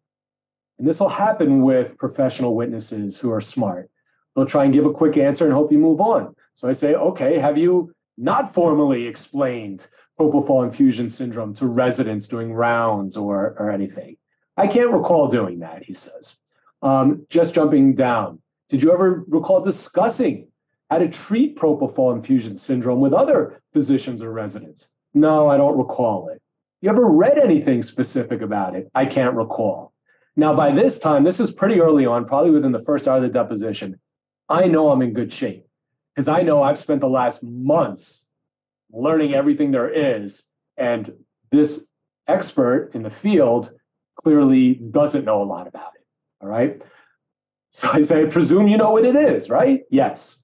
And this will happen with professional witnesses who are smart. They'll try and give a quick answer and hope you move on. So I say, okay, have you not formally explained propofol infusion syndrome to residents doing rounds or, or anything? I can't recall doing that, he says. Um, just jumping down. Did you ever recall discussing how to treat propofol infusion syndrome with other physicians or residents? No, I don't recall it. You ever read anything specific about it? I can't recall. Now, by this time, this is pretty early on, probably within the first hour of the deposition. I know I'm in good shape because I know I've spent the last months learning everything there is. And this expert in the field clearly doesn't know a lot about it. All right. So I say, I presume you know what it is, right? Yes.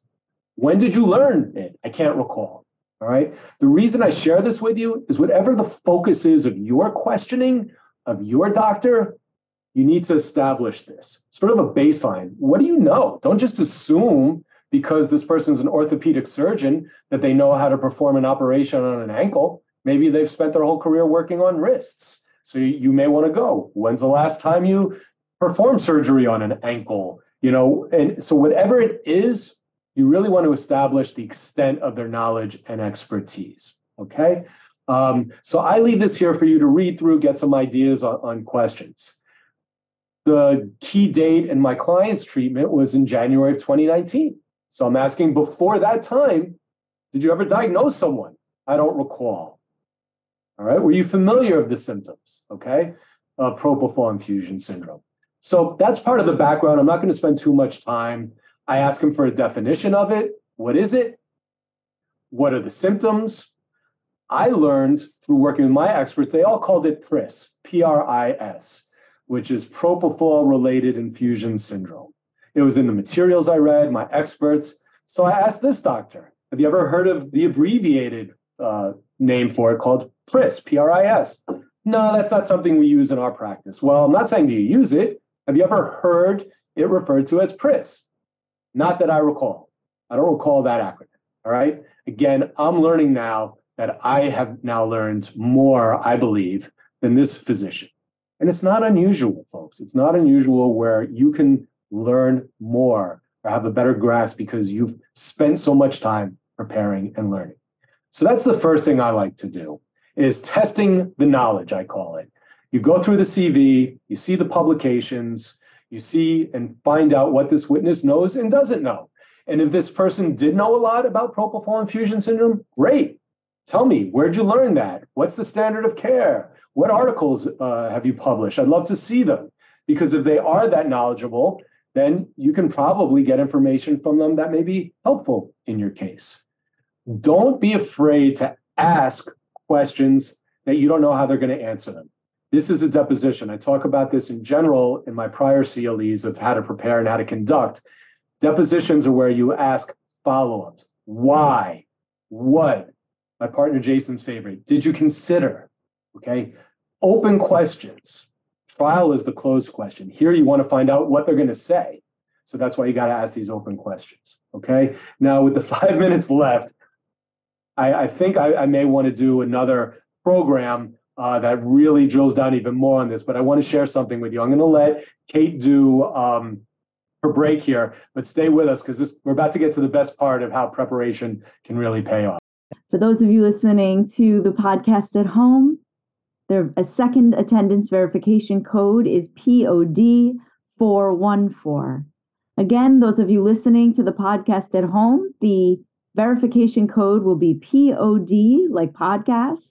When did you learn it? I can't recall. All right. The reason I share this with you is whatever the focus is of your questioning of your doctor, you need to establish this sort of a baseline. What do you know? Don't just assume because this person's an orthopedic surgeon that they know how to perform an operation on an ankle. Maybe they've spent their whole career working on wrists. So you may want to go. When's the last time you performed surgery on an ankle? You know, and so whatever it is, you really want to establish the extent of their knowledge and expertise. Okay. Um, so I leave this here for you to read through, get some ideas on, on questions. The key date in my client's treatment was in January of 2019. So I'm asking before that time, did you ever diagnose someone? I don't recall. All right. Were you familiar of the symptoms? Okay. Uh, propofol infusion syndrome. So that's part of the background. I'm not going to spend too much time. I ask him for a definition of it. What is it? What are the symptoms? I learned through working with my experts, they all called it PRIS, P R I S, which is propofol related infusion syndrome. It was in the materials I read, my experts. So I asked this doctor, have you ever heard of the abbreviated uh, name for it called PRIS, P R I S? No, that's not something we use in our practice. Well, I'm not saying do you use it. Have you ever heard it referred to as PRIS? Not that I recall. I don't recall that acronym. All right. Again, I'm learning now that I have now learned more, I believe, than this physician. And it's not unusual, folks. It's not unusual where you can learn more or have a better grasp because you've spent so much time preparing and learning. So that's the first thing I like to do is testing the knowledge, I call it. You go through the CV, you see the publications, you see and find out what this witness knows and doesn't know. And if this person did know a lot about propofol infusion syndrome, great. Tell me, where'd you learn that? What's the standard of care? What articles uh, have you published? I'd love to see them because if they are that knowledgeable, then you can probably get information from them that may be helpful in your case. Don't be afraid to ask questions that you don't know how they're going to answer them. This is a deposition. I talk about this in general in my prior CLEs of how to prepare and how to conduct. Depositions are where you ask follow ups. Why? What? My partner Jason's favorite. Did you consider? Okay. Open questions. Trial is the closed question. Here you want to find out what they're going to say. So that's why you got to ask these open questions. Okay. Now, with the [LAUGHS] five minutes left, I, I think I, I, may want to do another program uh, that really drills down even more on this, but I want to share something with you. I'm going to let Kate do um, her break here, but stay with us because we're about to get to the best part of how preparation can really pay off. For those of you listening to the podcast at home, there, a second attendance verification code is POD 414. Again, those of you listening to the podcast at home, the verification code will be POD, like podcast,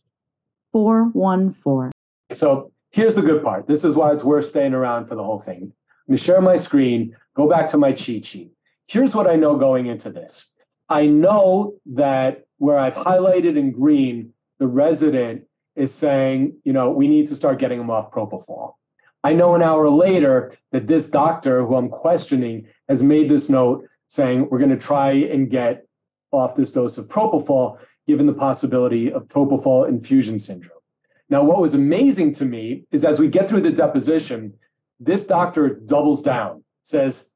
414. So here's the good part. This is why it's worth staying around for the whole thing. I'm going to share my screen, go back to my cheat sheet. Here's what I know going into this I know that where I've highlighted in green, the resident is saying, you know, we need to start getting them off propofol. I know an hour later that this doctor who I'm questioning has made this note saying we're going to try and get off this dose of propofol given the possibility of propofol infusion syndrome. Now, what was amazing to me is as we get through the deposition, this doctor doubles down, says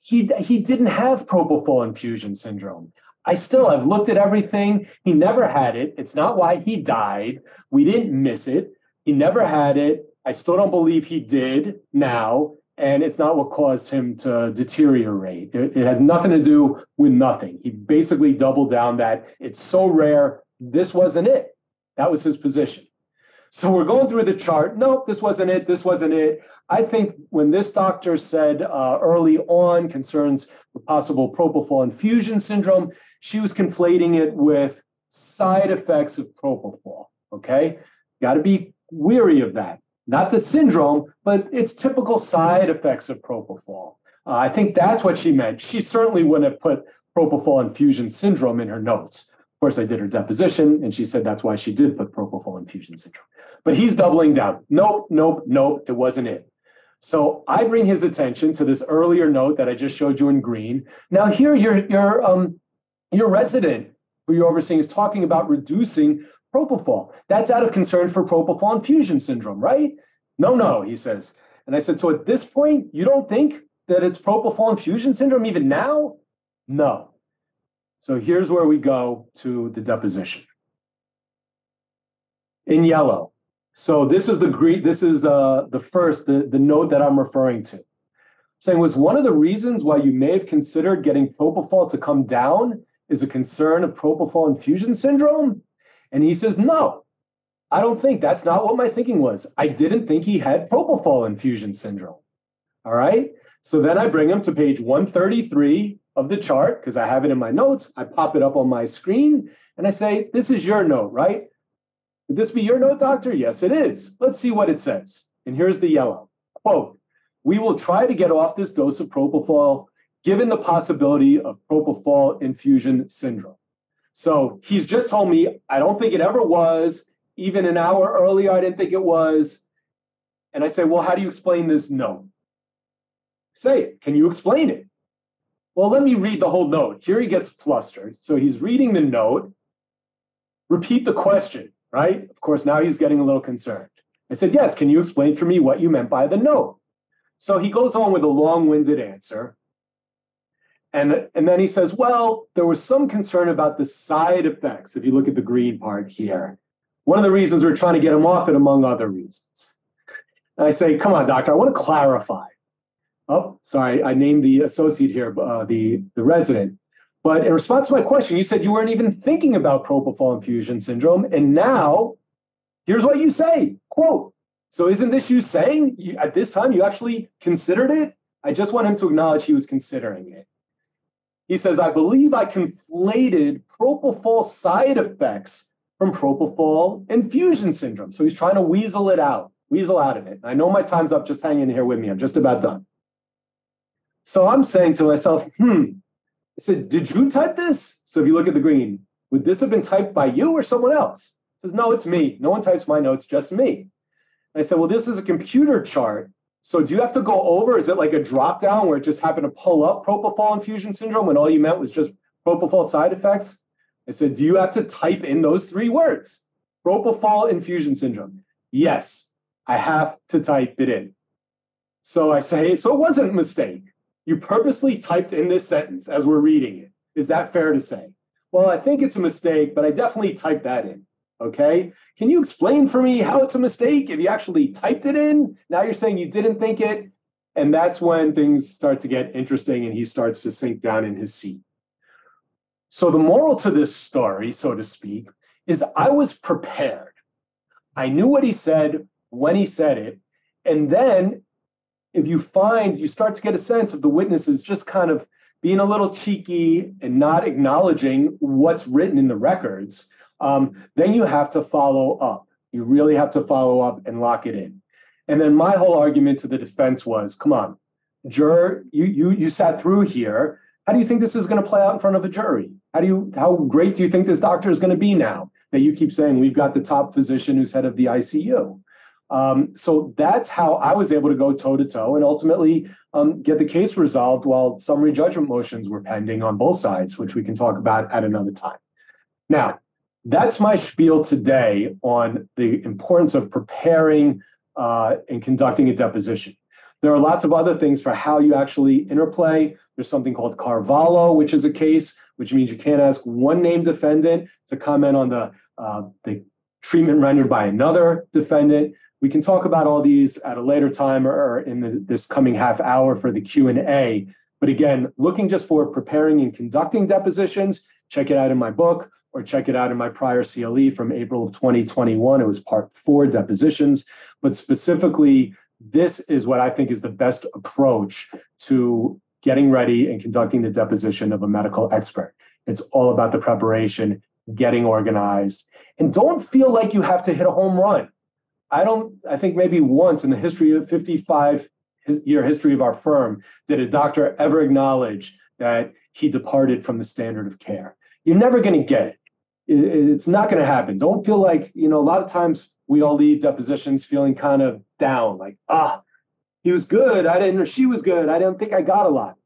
he, he didn't have propofol infusion syndrome. I still have looked at everything. He never had it. It's not why he died. We didn't miss it. He never had it. I still don't believe he did now. And it's not what caused him to deteriorate. It, it had nothing to do with nothing. He basically doubled down that it's so rare. This wasn't it. That was his position. So we're going through the chart. Nope, this wasn't it. This wasn't it. I think when this doctor said uh, early on concerns for possible propofol infusion syndrome, she was conflating it with side effects of propofol. Okay, got to be weary of that. Not the syndrome, but it's typical side effects of propofol. Uh, I think that's what she meant. She certainly wouldn't have put propofol infusion syndrome in her notes. Of course, I did her deposition, and she said that's why she did put propofol infusion syndrome. But he's doubling down. Nope, nope, nope, it wasn't it. So I bring his attention to this earlier note that I just showed you in green. Now here you're you're um Your resident who you're overseeing is talking about reducing propofol. That's out of concern for propofol infusion syndrome, right? No, no, he says. And I said, so at this point, you don't think that it's propofol infusion syndrome even now? No. So here's where we go to the deposition. In yellow. So this is the Greek, this is uh, the first, the, the note that I'm referring to. Saying was one of the reasons why you may have considered getting propofol to come down is a concern of propofol infusion syndrome? And he says, no, I don't think that's not what my thinking was. I didn't think he had propofol infusion syndrome. All right. So then I bring him to page 133 of the chart because I have it in my notes. I pop it up on my screen and I say, This is your note, right? Would this be your note, doctor? Yes, it is. Let's see what it says. And here's the yellow quote, We will try to get off this dose of propofol given the possibility of propofol infusion syndrome. So he's just told me, I don't think it ever was. Even an hour earlier, I didn't think it was. And I say, Well, how do you explain this note? Say it. Can you explain it? Well, let me read the whole note. Here he gets flustered. So he's reading the note. Repeat the question, right? Of course, now he's getting a little concerned. I said, Yes, can you explain for me what you meant by the note? So he goes on with a long winded answer. And, and then he says, Well, there was some concern about the side effects. If you look at the green part here, one of the reasons we're trying to get him off it, among other reasons. And I say, Come on, doctor, I want to clarify. Oh, sorry, I named the associate here, uh, the, the resident. But in response to my question, you said you weren't even thinking about propofol infusion syndrome. And now, here's what you say quote, so isn't this you saying you, at this time you actually considered it? I just want him to acknowledge he was considering it. He says, I believe I conflated propofol side effects from propofol infusion syndrome. So he's trying to weasel it out, weasel out of it. I know my time's up. Just hang in here with me. I'm just about done. So I'm saying to myself, hmm, I said, did you type this? So if you look at the green, would this have been typed by you or someone else? He says, no, it's me. No one types my notes, just me. I said, well, this is a computer chart. So do you have to go over? Is it like a drop down where it just happened to pull up propofol infusion syndrome when all you meant was just propofol side effects? I said, do you have to type in those three words? Propofol infusion syndrome. Yes, I have to type it in. So I say, so it wasn't a mistake you purposely typed in this sentence as we're reading it. Is that fair to say? Well, I think it's a mistake, but I definitely typed that in. Okay. Can you explain for me how it's a mistake if you actually typed it in? Now you're saying you didn't think it. And that's when things start to get interesting and he starts to sink down in his seat. So, the moral to this story, so to speak, is I was prepared. I knew what he said when he said it. And then if you find you start to get a sense of the witnesses just kind of being a little cheeky and not acknowledging what's written in the records, um, then you have to follow up. You really have to follow up and lock it in. And then my whole argument to the defense was, come on, juror, you you you sat through here. How do you think this is going to play out in front of a jury? How do you how great do you think this doctor is going to be now that you keep saying we've got the top physician who's head of the ICU? Um, so that's how I was able to go toe to toe and ultimately um, get the case resolved while summary judgment motions were pending on both sides, which we can talk about at another time. Now, that's my spiel today on the importance of preparing uh, and conducting a deposition. There are lots of other things for how you actually interplay. There's something called Carvalho, which is a case, which means you can't ask one named defendant to comment on the, uh, the treatment rendered by another defendant. We can talk about all these at a later time or in the, this coming half hour for the Q&A. But again, looking just for preparing and conducting depositions, check it out in my book or check it out in my prior CLE from April of 2021. It was part four depositions. But specifically, this is what I think is the best approach to getting ready and conducting the deposition of a medical expert. It's all about the preparation, getting organized, and don't feel like you have to hit a home run. I don't, I think maybe once in the history of 55 year history of our firm did a doctor ever acknowledge that he departed from the standard of care. You're never going to get it. It's not going to happen. Don't feel like, you know, a lot of times we all leave depositions feeling kind of down, like, ah, he was good. I didn't, or she was good. I didn't think I got a lot.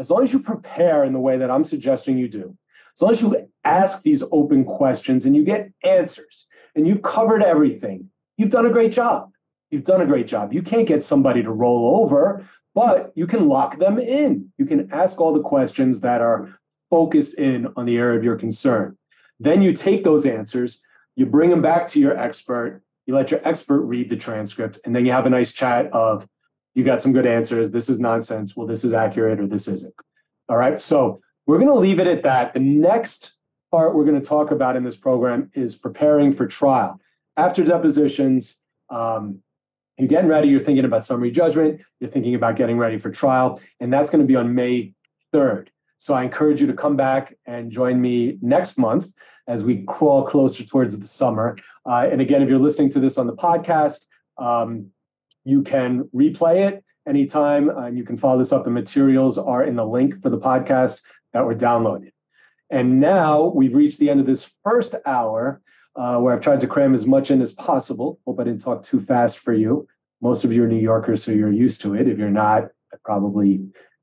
As long as you prepare in the way that I'm suggesting you do, As long as you ask these open questions and you get answers and you've covered everything, you've done a great job. You've done a great job. You can't get somebody to roll over, but you can lock them in. You can ask all the questions that are focused in on the area of your concern. Then you take those answers, you bring them back to your expert, you let your expert read the transcript, and then you have a nice chat of, you got some good answers. This is nonsense. Well, this is accurate or this isn't. All right. So we're going to leave it at that. The next part we're going to talk about in this program is preparing for trial. After depositions, um, you're getting ready, you're thinking about summary judgment, you're thinking about getting ready for trial, and that's going to be on May 3rd. So I encourage you to come back and join me next month as we crawl closer towards the summer. Uh, and again, if you're listening to this on the podcast, um, you can replay it anytime and you can follow this up. The materials are in the link for the podcast that were downloaded. And now we've reached the end of this first hour uh, where I've tried to cram as much in as possible. Hope I didn't talk too fast for you. Most of you are New Yorkers, so you're used to it. If you're not, I probably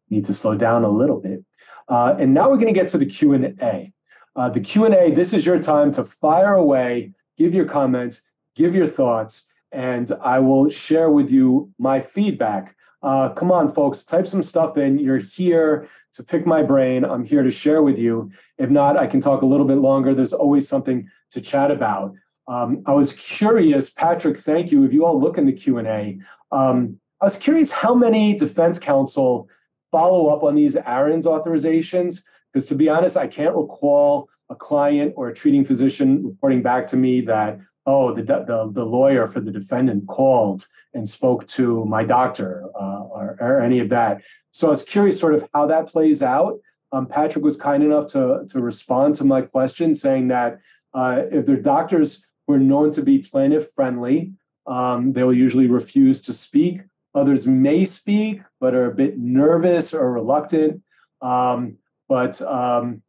need to slow down a little bit. Uh, and now we're going to get to the Q&A. Uh, the Q&A, this is your time to fire away, give your comments, give your thoughts, and I will share with you my feedback. Uh, come on, folks, type some stuff in. You're here to pick my brain. I'm here to share with you. If not, I can talk a little bit longer. There's always something to chat about. Um, I was curious, Patrick, thank you. If you all look in the Q&A, um, I was curious how many defense counsel follow up on these Arons authorizations? Because to be honest, I can't recall a client or a treating physician reporting back to me that, oh, the, the, the lawyer for the defendant called and spoke to my doctor uh, or, or, any of that. So I was curious sort of how that plays out. Um, Patrick was kind enough to, to respond to my question saying that uh, if their doctors were known to be plaintiff friendly, um, they will usually refuse to speak Others may speak, but are a bit nervous or reluctant. Um, but um,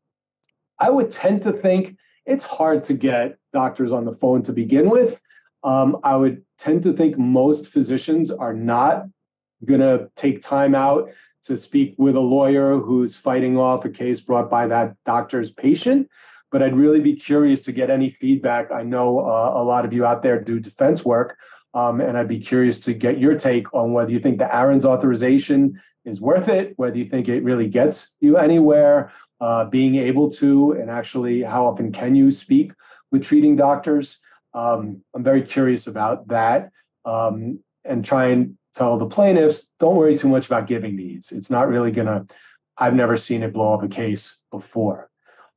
I would tend to think it's hard to get doctors on the phone to begin with. Um, I would tend to think most physicians are not going to take time out to speak with a lawyer who's fighting off a case brought by that doctor's patient. But I'd really be curious to get any feedback. I know uh, a lot of you out there do defense work. Um, and I'd be curious to get your take on whether you think the Arons authorization is worth it, whether you think it really gets you anywhere, uh, being able to, and actually how often can you speak with treating doctors. Um, I'm very curious about that um, and try and tell the plaintiffs don't worry too much about giving these. It's not really going to, I've never seen it blow up a case before.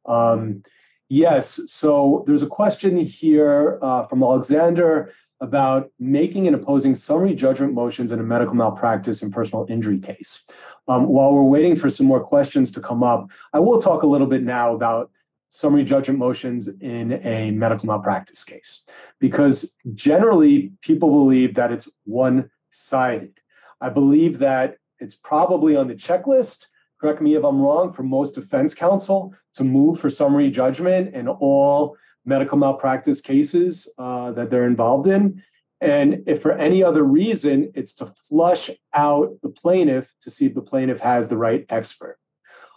Um, yes, so there's a question here uh, from Alexander about making and opposing summary judgment motions in a medical malpractice and personal injury case. Um, while we're waiting for some more questions to come up, I will talk a little bit now about summary judgment motions in a medical malpractice case, because generally people believe that it's one sided. I believe that it's probably on the checklist. Correct me if I'm wrong, for most defense counsel to move for summary judgment and all medical malpractice cases uh, that they're involved in. And if for any other reason, it's to flush out the plaintiff to see if the plaintiff has the right expert.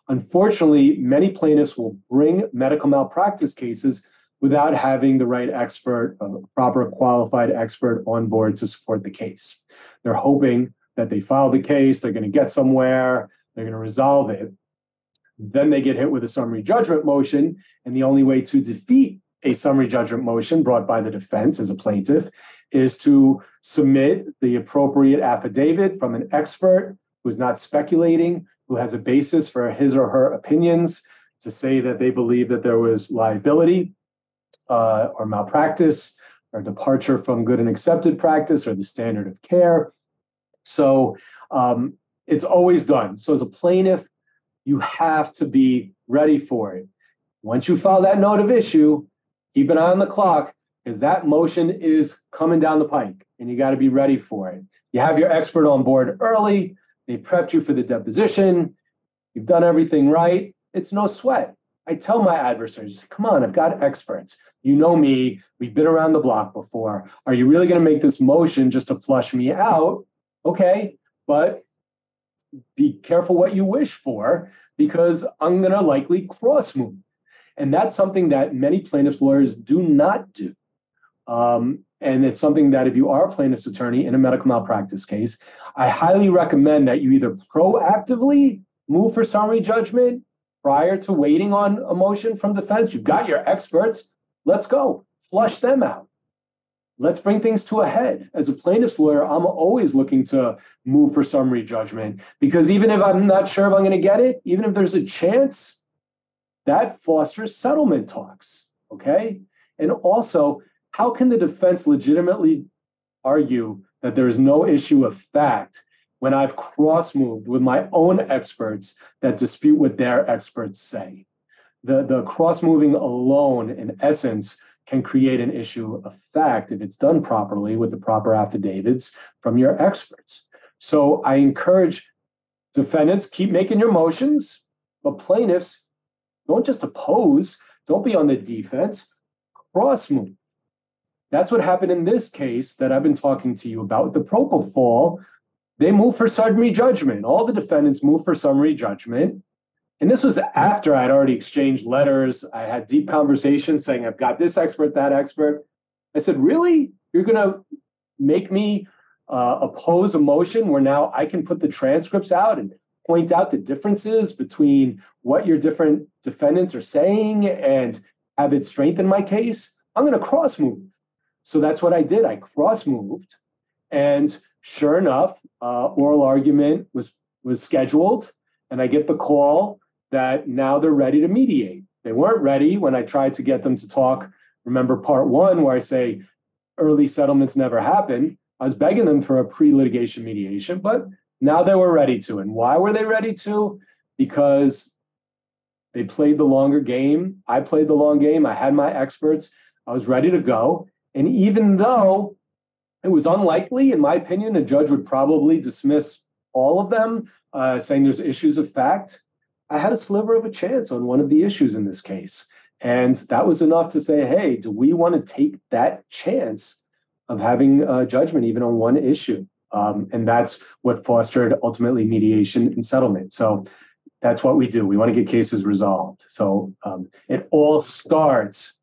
Unfortunately, many plaintiffs will bring medical malpractice cases without having the right expert, a proper qualified expert on board to support the case. They're hoping that they file the case, they're going to get somewhere, they're going to resolve it. Then they get hit with a summary judgment motion, and the only way to defeat a summary judgment motion brought by the defense as a plaintiff is to submit the appropriate affidavit from an expert who's not speculating, who has a basis for his or her opinions to say that they believe that there was liability uh, or malpractice or departure from good and accepted practice or the standard of care. So um, it's always done. So as a plaintiff, you have to be ready for it. Once you file that note of issue, keep an eye on the clock because that motion is coming down the pike and you got to be ready for it. You have your expert on board early, they prepped you for the deposition, you've done everything right. It's no sweat. I tell my adversaries, come on, I've got experts. You know me, we've been around the block before. Are you really going to make this motion just to flush me out? Okay, but be careful what you wish for because I'm going to likely cross move. And that's something that many plaintiffs' lawyers do not do. Um, and it's something that if you are a plaintiff's attorney in a medical malpractice case, I highly recommend that you either proactively move for summary judgment prior to waiting on a motion from defense. You've got your experts. Let's go. Flush them out. Let's bring things to a head. As a plaintiff's lawyer, I'm always looking to move for summary judgment because even if I'm not sure if I'm going to get it, even if there's a chance, that fosters settlement talks. Okay. And also, how can the defense legitimately argue that there is no issue of fact when I've cross moved with my own experts that dispute what their experts say? The, the cross moving alone, in essence, can create an issue of fact if it's done properly with the proper affidavits from your experts. So I encourage defendants keep making your motions, but plaintiffs don't just oppose, don't be on the defense, cross move. That's what happened in this case that I've been talking to you about. The propofol, they moved for summary judgment. All the defendants moved for summary judgment. And this was after I'd already exchanged letters. I had deep conversations saying, I've got this expert, that expert. I said, Really? You're going to make me uh, oppose a motion where now I can put the transcripts out and point out the differences between what your different defendants are saying and have it strengthen my case? I'm going to cross move. So that's what I did. I cross moved. And sure enough, uh, oral argument was was scheduled, and I get the call that now they're ready to mediate. They weren't ready when I tried to get them to talk. Remember part one, where I say early settlements never happen. I was begging them for a pre litigation mediation, but now they were ready to. And why were they ready to? Because they played the longer game. I played the long game. I had my experts. I was ready to go. And even though it was unlikely, in my opinion, a judge would probably dismiss all of them, uh, saying there's issues of fact. I had a sliver of a chance on one of the issues in this case. And that was enough to say, hey, do we want to take that chance of having a judgment even on one issue? Um, and that's what fostered ultimately mediation and settlement. So that's what we do. We want to get cases resolved. So um, it all starts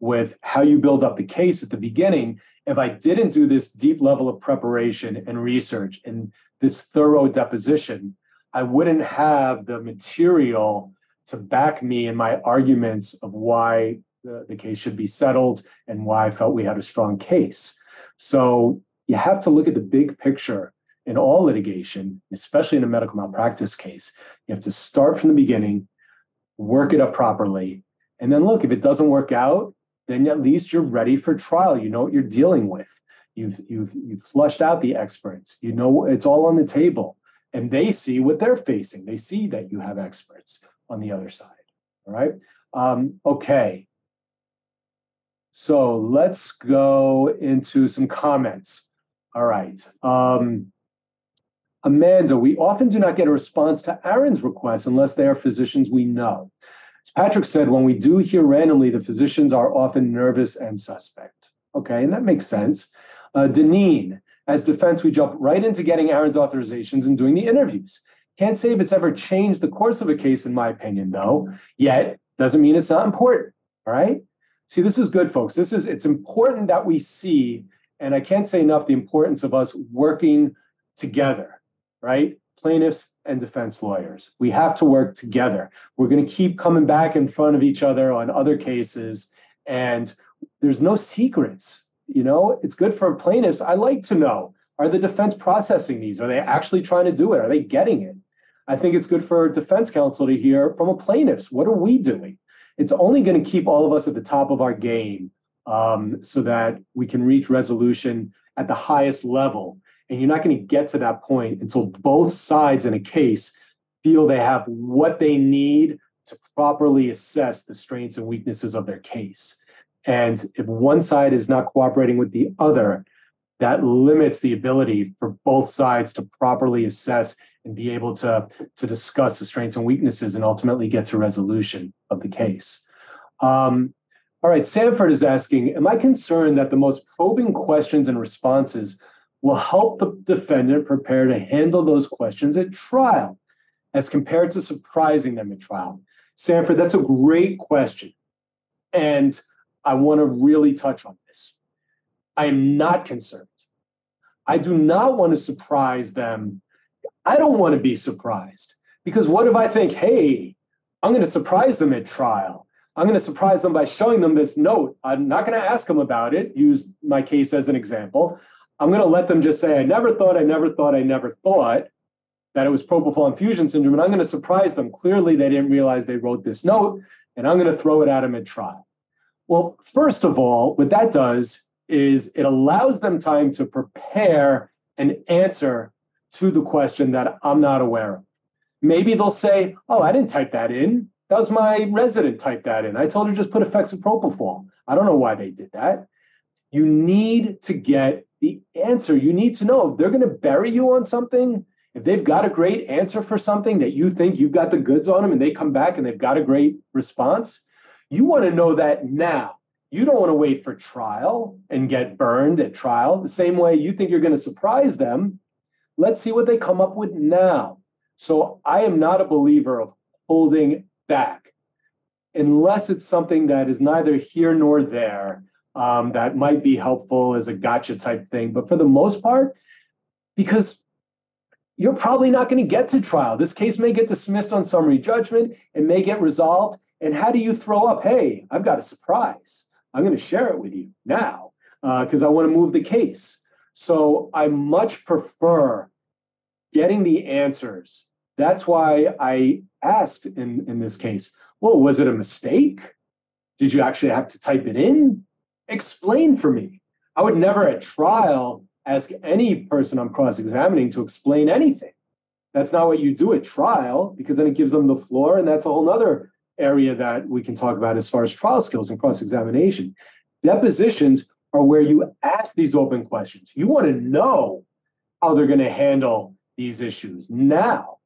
with how you build up the case at the beginning. If I didn't do this deep level of preparation and research and this thorough deposition, I wouldn't have the material to back me in my arguments of why the, the case should be settled and why I felt we had a strong case. So you have to look at the big picture in all litigation, especially in a medical malpractice case. You have to start from the beginning, work it up properly, and then look, if it doesn't work out, then at least you're ready for trial. You know what you're dealing with. You've you've you've flushed out the experts. You know it's all on the table and they see what they're facing. They see that you have experts on the other side. All right. Um, okay. So let's go into some comments. All right. Um, Amanda, we often do not get a response to Arons requests unless they are physicians we know. As Patrick said, when we do hear randomly, the physicians are often nervous and suspect. Okay, and that makes sense. Uh, Deneen, as defense, we jump right into getting Arons authorizations and doing the interviews. Can't say if it's ever changed the course of a case, in my opinion, though. Yet doesn't mean it's not important. All right. See, this is good, folks. This is it's important that we see, and I can't say enough the importance of us working together, right? Plaintiffs and defense lawyers. We have to work together. We're going to keep coming back in front of each other on other cases, and there's no secrets you know, it's good for plaintiffs. I like to know are the defense processing these? Are they actually trying to do it? Are they getting it? I think it's good for defense counsel to hear from a plaintiffs. What are we doing? It's only going to keep all of us at the top of our game um, so that we can reach resolution at the highest level. And you're not going to get to that point until both sides in a case feel they have what they need to properly assess the strengths and weaknesses of their case. And if one side is not cooperating with the other, that limits the ability for both sides to properly assess and be able to, to discuss the strengths and weaknesses and ultimately get to resolution of the case. Um, all right, Sanford is asking Am I concerned that the most probing questions and responses will help the defendant prepare to handle those questions at trial as compared to surprising them at trial? Sanford, that's a great question. And I want to really touch on this. I am not concerned. I do not want to surprise them. I don't want to be surprised because what if I think, hey, I'm going to surprise them at trial? I'm going to surprise them by showing them this note. I'm not going to ask them about it, use my case as an example. I'm going to let them just say, I never thought, I never thought, I never thought that it was propofol infusion syndrome. And I'm going to surprise them. Clearly, they didn't realize they wrote this note, and I'm going to throw it at them at trial. Well, first of all, what that does is it allows them time to prepare an answer to the question that I'm not aware of. Maybe they'll say, Oh, I didn't type that in. That was my resident typed that in. I told her just put effects of propofol. I don't know why they did that. You need to get the answer. You need to know if they're going to bury you on something, if they've got a great answer for something that you think you've got the goods on them and they come back and they've got a great response, you want to know that now. You don't want to wait for trial and get burned at trial. The same way you think you're going to surprise them. Let's see what they come up with now. So I am not a believer of holding back unless it's something that is neither here nor there um, that might be helpful as a gotcha type thing. But for the most part, because you're probably not going to get to trial. This case may get dismissed on summary judgment, it may get resolved. And how do you throw up, hey, I've got a surprise? I'm going to share it with you now because uh, I want to move the case. So I much prefer getting the answers. That's why I asked in, in this case, well, was it a mistake? Did you actually have to type it in? Explain for me. I would never at trial ask any person I'm cross examining to explain anything. That's not what you do at trial because then it gives them the floor. And that's a whole other area that we can talk about as far as trial skills and cross examination. Depositions are where you ask these open questions. You want to know how they're going to handle these issues now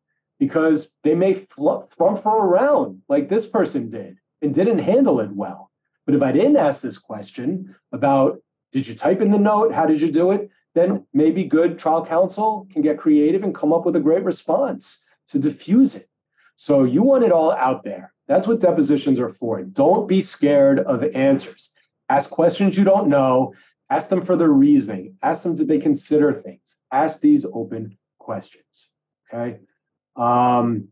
because they may flump around like this person did and didn't handle it well. But if I didn't ask this question about did you type in the note? How did you do it? Then maybe good trial counsel can get creative and come up with a great response to diffuse it. So you want it all out there. That's what depositions are for. Don't be scared of answers. Ask questions you don't know. Ask them for their reasoning. Ask them did they consider things. Ask these open questions. Okay. Um,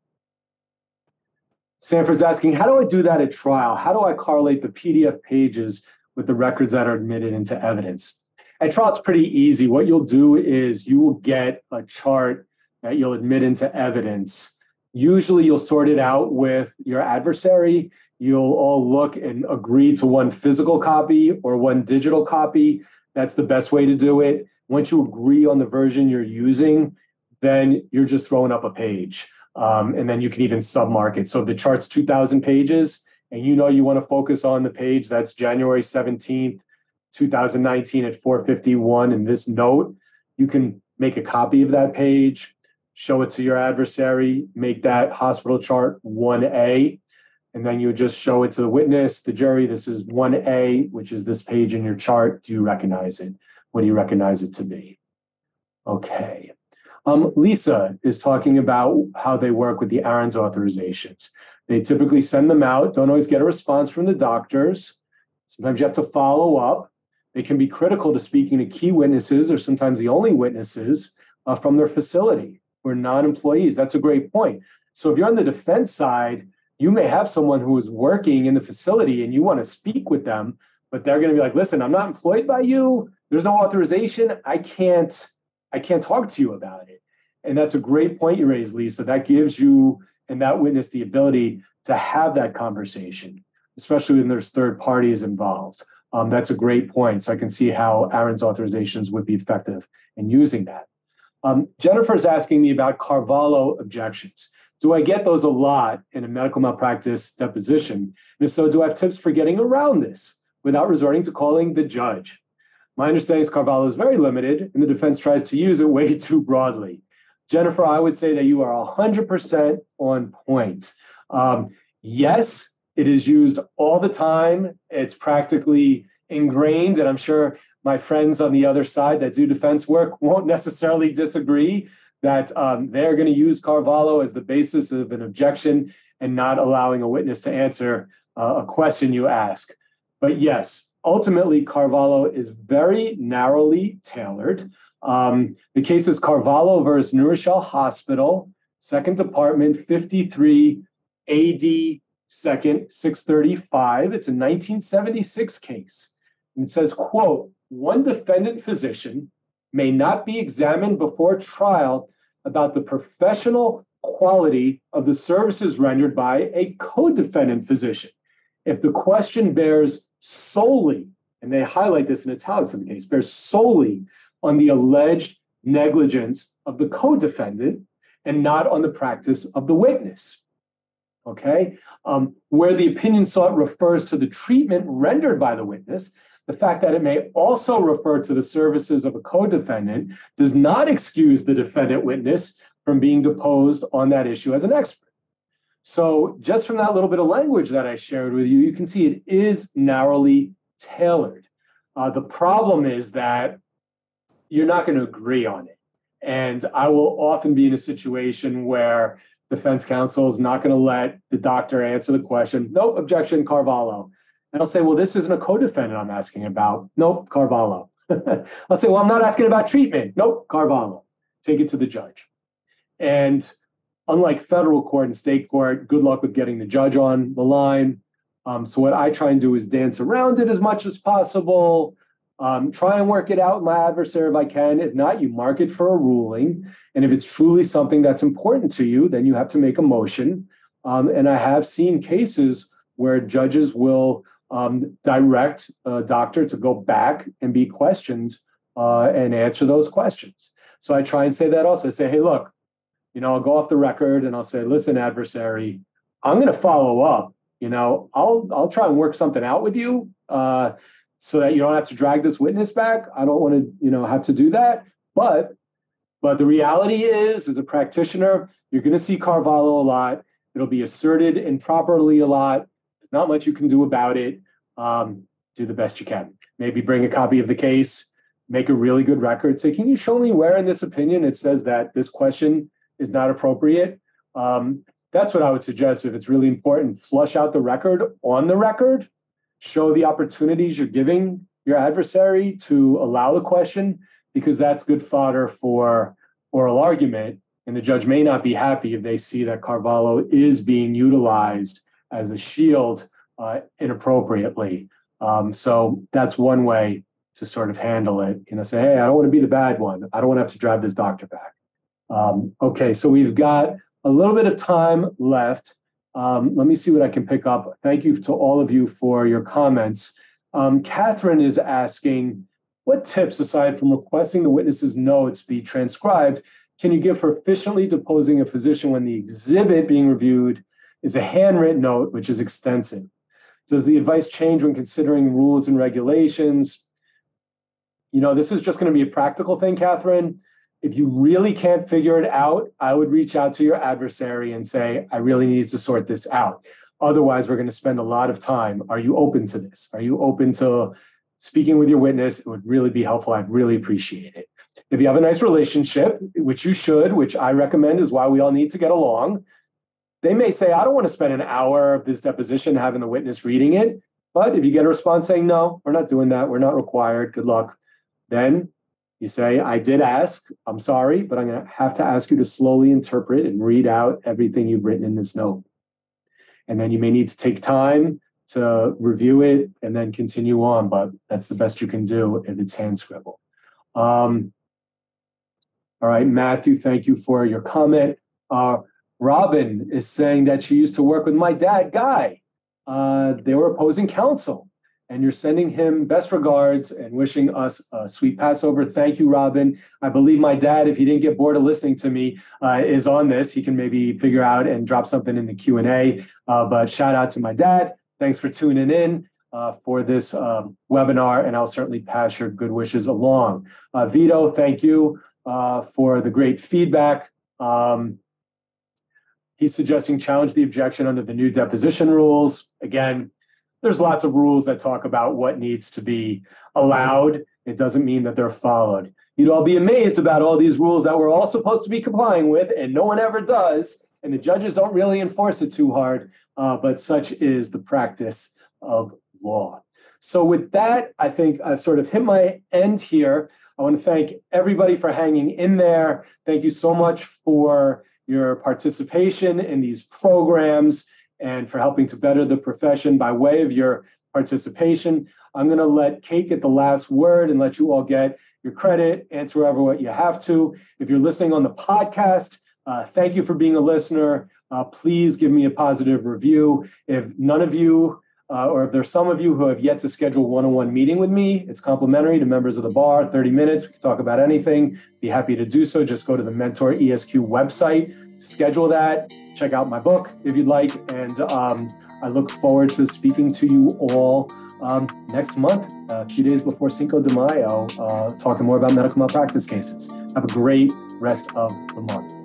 Sanford's asking, how do I do that at trial? How do I correlate the PDF pages with the records that are admitted into evidence? At trial, it's pretty easy. What you'll do is you will get a chart that you'll admit into evidence. Usually, you'll sort it out with your adversary. You'll all look and agree to one physical copy or one digital copy. That's the best way to do it. Once you agree on the version you're using, then you're just throwing up a page. Um, and then you can even submarket. So if the chart's 2,000 pages, and you know you want to focus on the page that's January 17th, 2019 at 451 in this note, you can make a copy of that page, show it to your adversary, make that hospital chart 1A, and then you just show it to the witness, the jury. This is 1A, which is this page in your chart. Do you recognize it? What do you recognize it to be? Okay. Um, Lisa is talking about how they work with the Arons authorizations. They typically send them out, don't always get a response from the doctors. Sometimes you have to follow up. They can be critical to speaking to key witnesses or sometimes the only witnesses uh, from their facility or non employees. That's a great point. So if you're on the defense side, you may have someone who is working in the facility and you want to speak with them, but they're going to be like, listen, I'm not employed by you. There's no authorization. I can't I can't talk to you about it. And that's a great point you raised, Lisa. That gives you and that witness the ability to have that conversation, especially when there's third parties involved. Um, that's a great point. So I can see how Arons authorizations would be effective in using that. Um, Jennifer's asking me about Carvalho objections. Do I get those a lot in a medical malpractice deposition? And if so, do I have tips for getting around this without resorting to calling the judge? My understanding is Carvalho is very limited, and the defense tries to use it way [LAUGHS] too broadly. Jennifer, I would say that you are 100% on point. Um, yes, it is used all the time. It's practically ingrained, and I'm sure my friends on the other side that do defense work [LAUGHS] won't necessarily disagree that um, they're going to use Carvalho as the basis of an objection. and not allowing a witness to answer uh, a question you ask. But yes, ultimately, Carvalho is very narrowly tailored. Um, the case is Carvalho versus New Rochelle Hospital, Second Department, 53 AD Second 635. It's a 1976 case. And it says, quote, one defendant physician may not be examined before trial about the professional quality of the services rendered by a co-defendant physician. If the question bears solely, and they highlight this in italics in the case, bears solely on the alleged negligence of the co-defendant and not on the practice of the witness. Okay, um, where the opinion sought refers to the treatment rendered by the witness, the fact that it may also refer to the services of a co defendant does not excuse the defendant witness from being deposed on that issue as an expert. So, just from that little bit of language that I shared with you, you can see it is narrowly tailored. Uh, the problem is that you're not going to agree on it. And I will often be in a situation where defense counsel is not going to let the doctor answer the question. Nope, objection, Carvalho. And I'll say, well, this isn't a co-defendant I'm asking about. Nope, Carvalho. [LAUGHS] I'll say, well, I'm not asking about treatment. Nope, Carvalho. Take it to the judge. And unlike federal court and state court, good luck with getting the judge on the line. Um, so what I try and do is dance around it as much as possible. Um, try and work it out with my adversary if I can. If not, you mark it for a ruling. And if it's truly something that's important to you, then you have to make a motion. Um, and I have seen cases where judges will um, direct a doctor to go back and be questioned uh, and answer those questions. So I try and say that also. I say, hey, look, you know, I'll go off the record and I'll say, listen, adversary, I'm going to follow up. You know, I'll I'll try and work something out with you uh, so that you don't have to drag this witness back. I don't want to, you know, have to do that. But but the reality is, as a practitioner, you're going to see Carvalho a lot. It'll be asserted improperly a lot There's not much you can do about it. Um, do the best you can. Maybe bring a copy of the case, make a really good record. Say, can you show me where in this opinion it says that this question is not appropriate? Um, that's what I would suggest. If it's really important, flush out the record on the record, show the opportunities you're giving your adversary to allow the question, because that's good fodder for oral argument. And the judge may not be happy if they see that Carvalho is being utilized as a shield uh, inappropriately. Um, so that's one way to sort of handle it. You know, say, hey, I don't want to be the bad one. I don't want to have to drive this doctor back. Um, okay, so we've got a little bit of time left. Um, let me see what I can pick up. Thank you to all of you for your comments. Um, Catherine is asking, what tips, aside from requesting the witness's notes be transcribed, can you give for efficiently deposing a physician when the exhibit being reviewed is a handwritten note, which is extensive. Does the advice change when considering rules and regulations? You know, this is just going to be a practical thing, Catherine. If you really can't figure it out, I would reach out to your adversary and say, I really need to sort this out. Otherwise, we're going to spend a lot of time. Are you open to this? Are you open to speaking with your witness? It would really be helpful. I'd really appreciate it. If you have a nice relationship, which you should, which I recommend is why we all need to get along, they may say, I don't want to spend an hour of this deposition having the witness reading it. But if you get a response saying, no, we're not doing that, we're not required, good luck, then you say, I did ask, I'm sorry, but I'm going to have to ask you to slowly interpret and read out everything you've written in this note. And then you may need to take time to review it and then continue on, but that's the best you can do if it's hand scribble. Um, all right, Matthew, thank you for your comment. Uh, Robin is saying that she used to work with my dad, Guy. Uh, they were opposing counsel, and you're sending him best regards and wishing us a sweet Passover. Thank you, Robin. I believe my dad, if he didn't get bored of listening to me, uh, is on this. He can maybe figure out and drop something in the Q and A. Uh, but shout out to my dad. Thanks for tuning in. Uh, for this um, webinar, and I'll certainly pass your good wishes along. Uh, Vito, thank you uh, for the great feedback. Um, He's suggesting challenge the objection under the new deposition rules. Again, there's lots of rules that talk about what needs to be allowed. It doesn't mean that they're followed. You'd all be amazed about all these rules that we're all supposed to be complying with, and no one ever does. and the judges don't really enforce it too hard, uh, but such is the practice of law. So, with that, I think I've sort of hit my end here. I want to thank everybody for hanging in there. Thank you so much for your participation in these programs and for helping to better the profession by way of your participation. I'm going to let Kate get the last word and let you all get your credit, answer whatever what you have to. If you're listening on the podcast, uh, thank you for being a listener. Uh, please give me a positive review. If none of you, uh, or if there's some of you who have yet to schedule one-on-one meeting with me, it's complimentary to members of the bar. 30 minutes. We can talk about anything. Be happy to do so. Just go to the Mentor ESQ website to schedule that. Check out my book if you'd like, and um, I look forward to speaking to you all um, next month, a few days before Cinco de Mayo, uh, talking more about medical malpractice cases. Have a great rest of the month.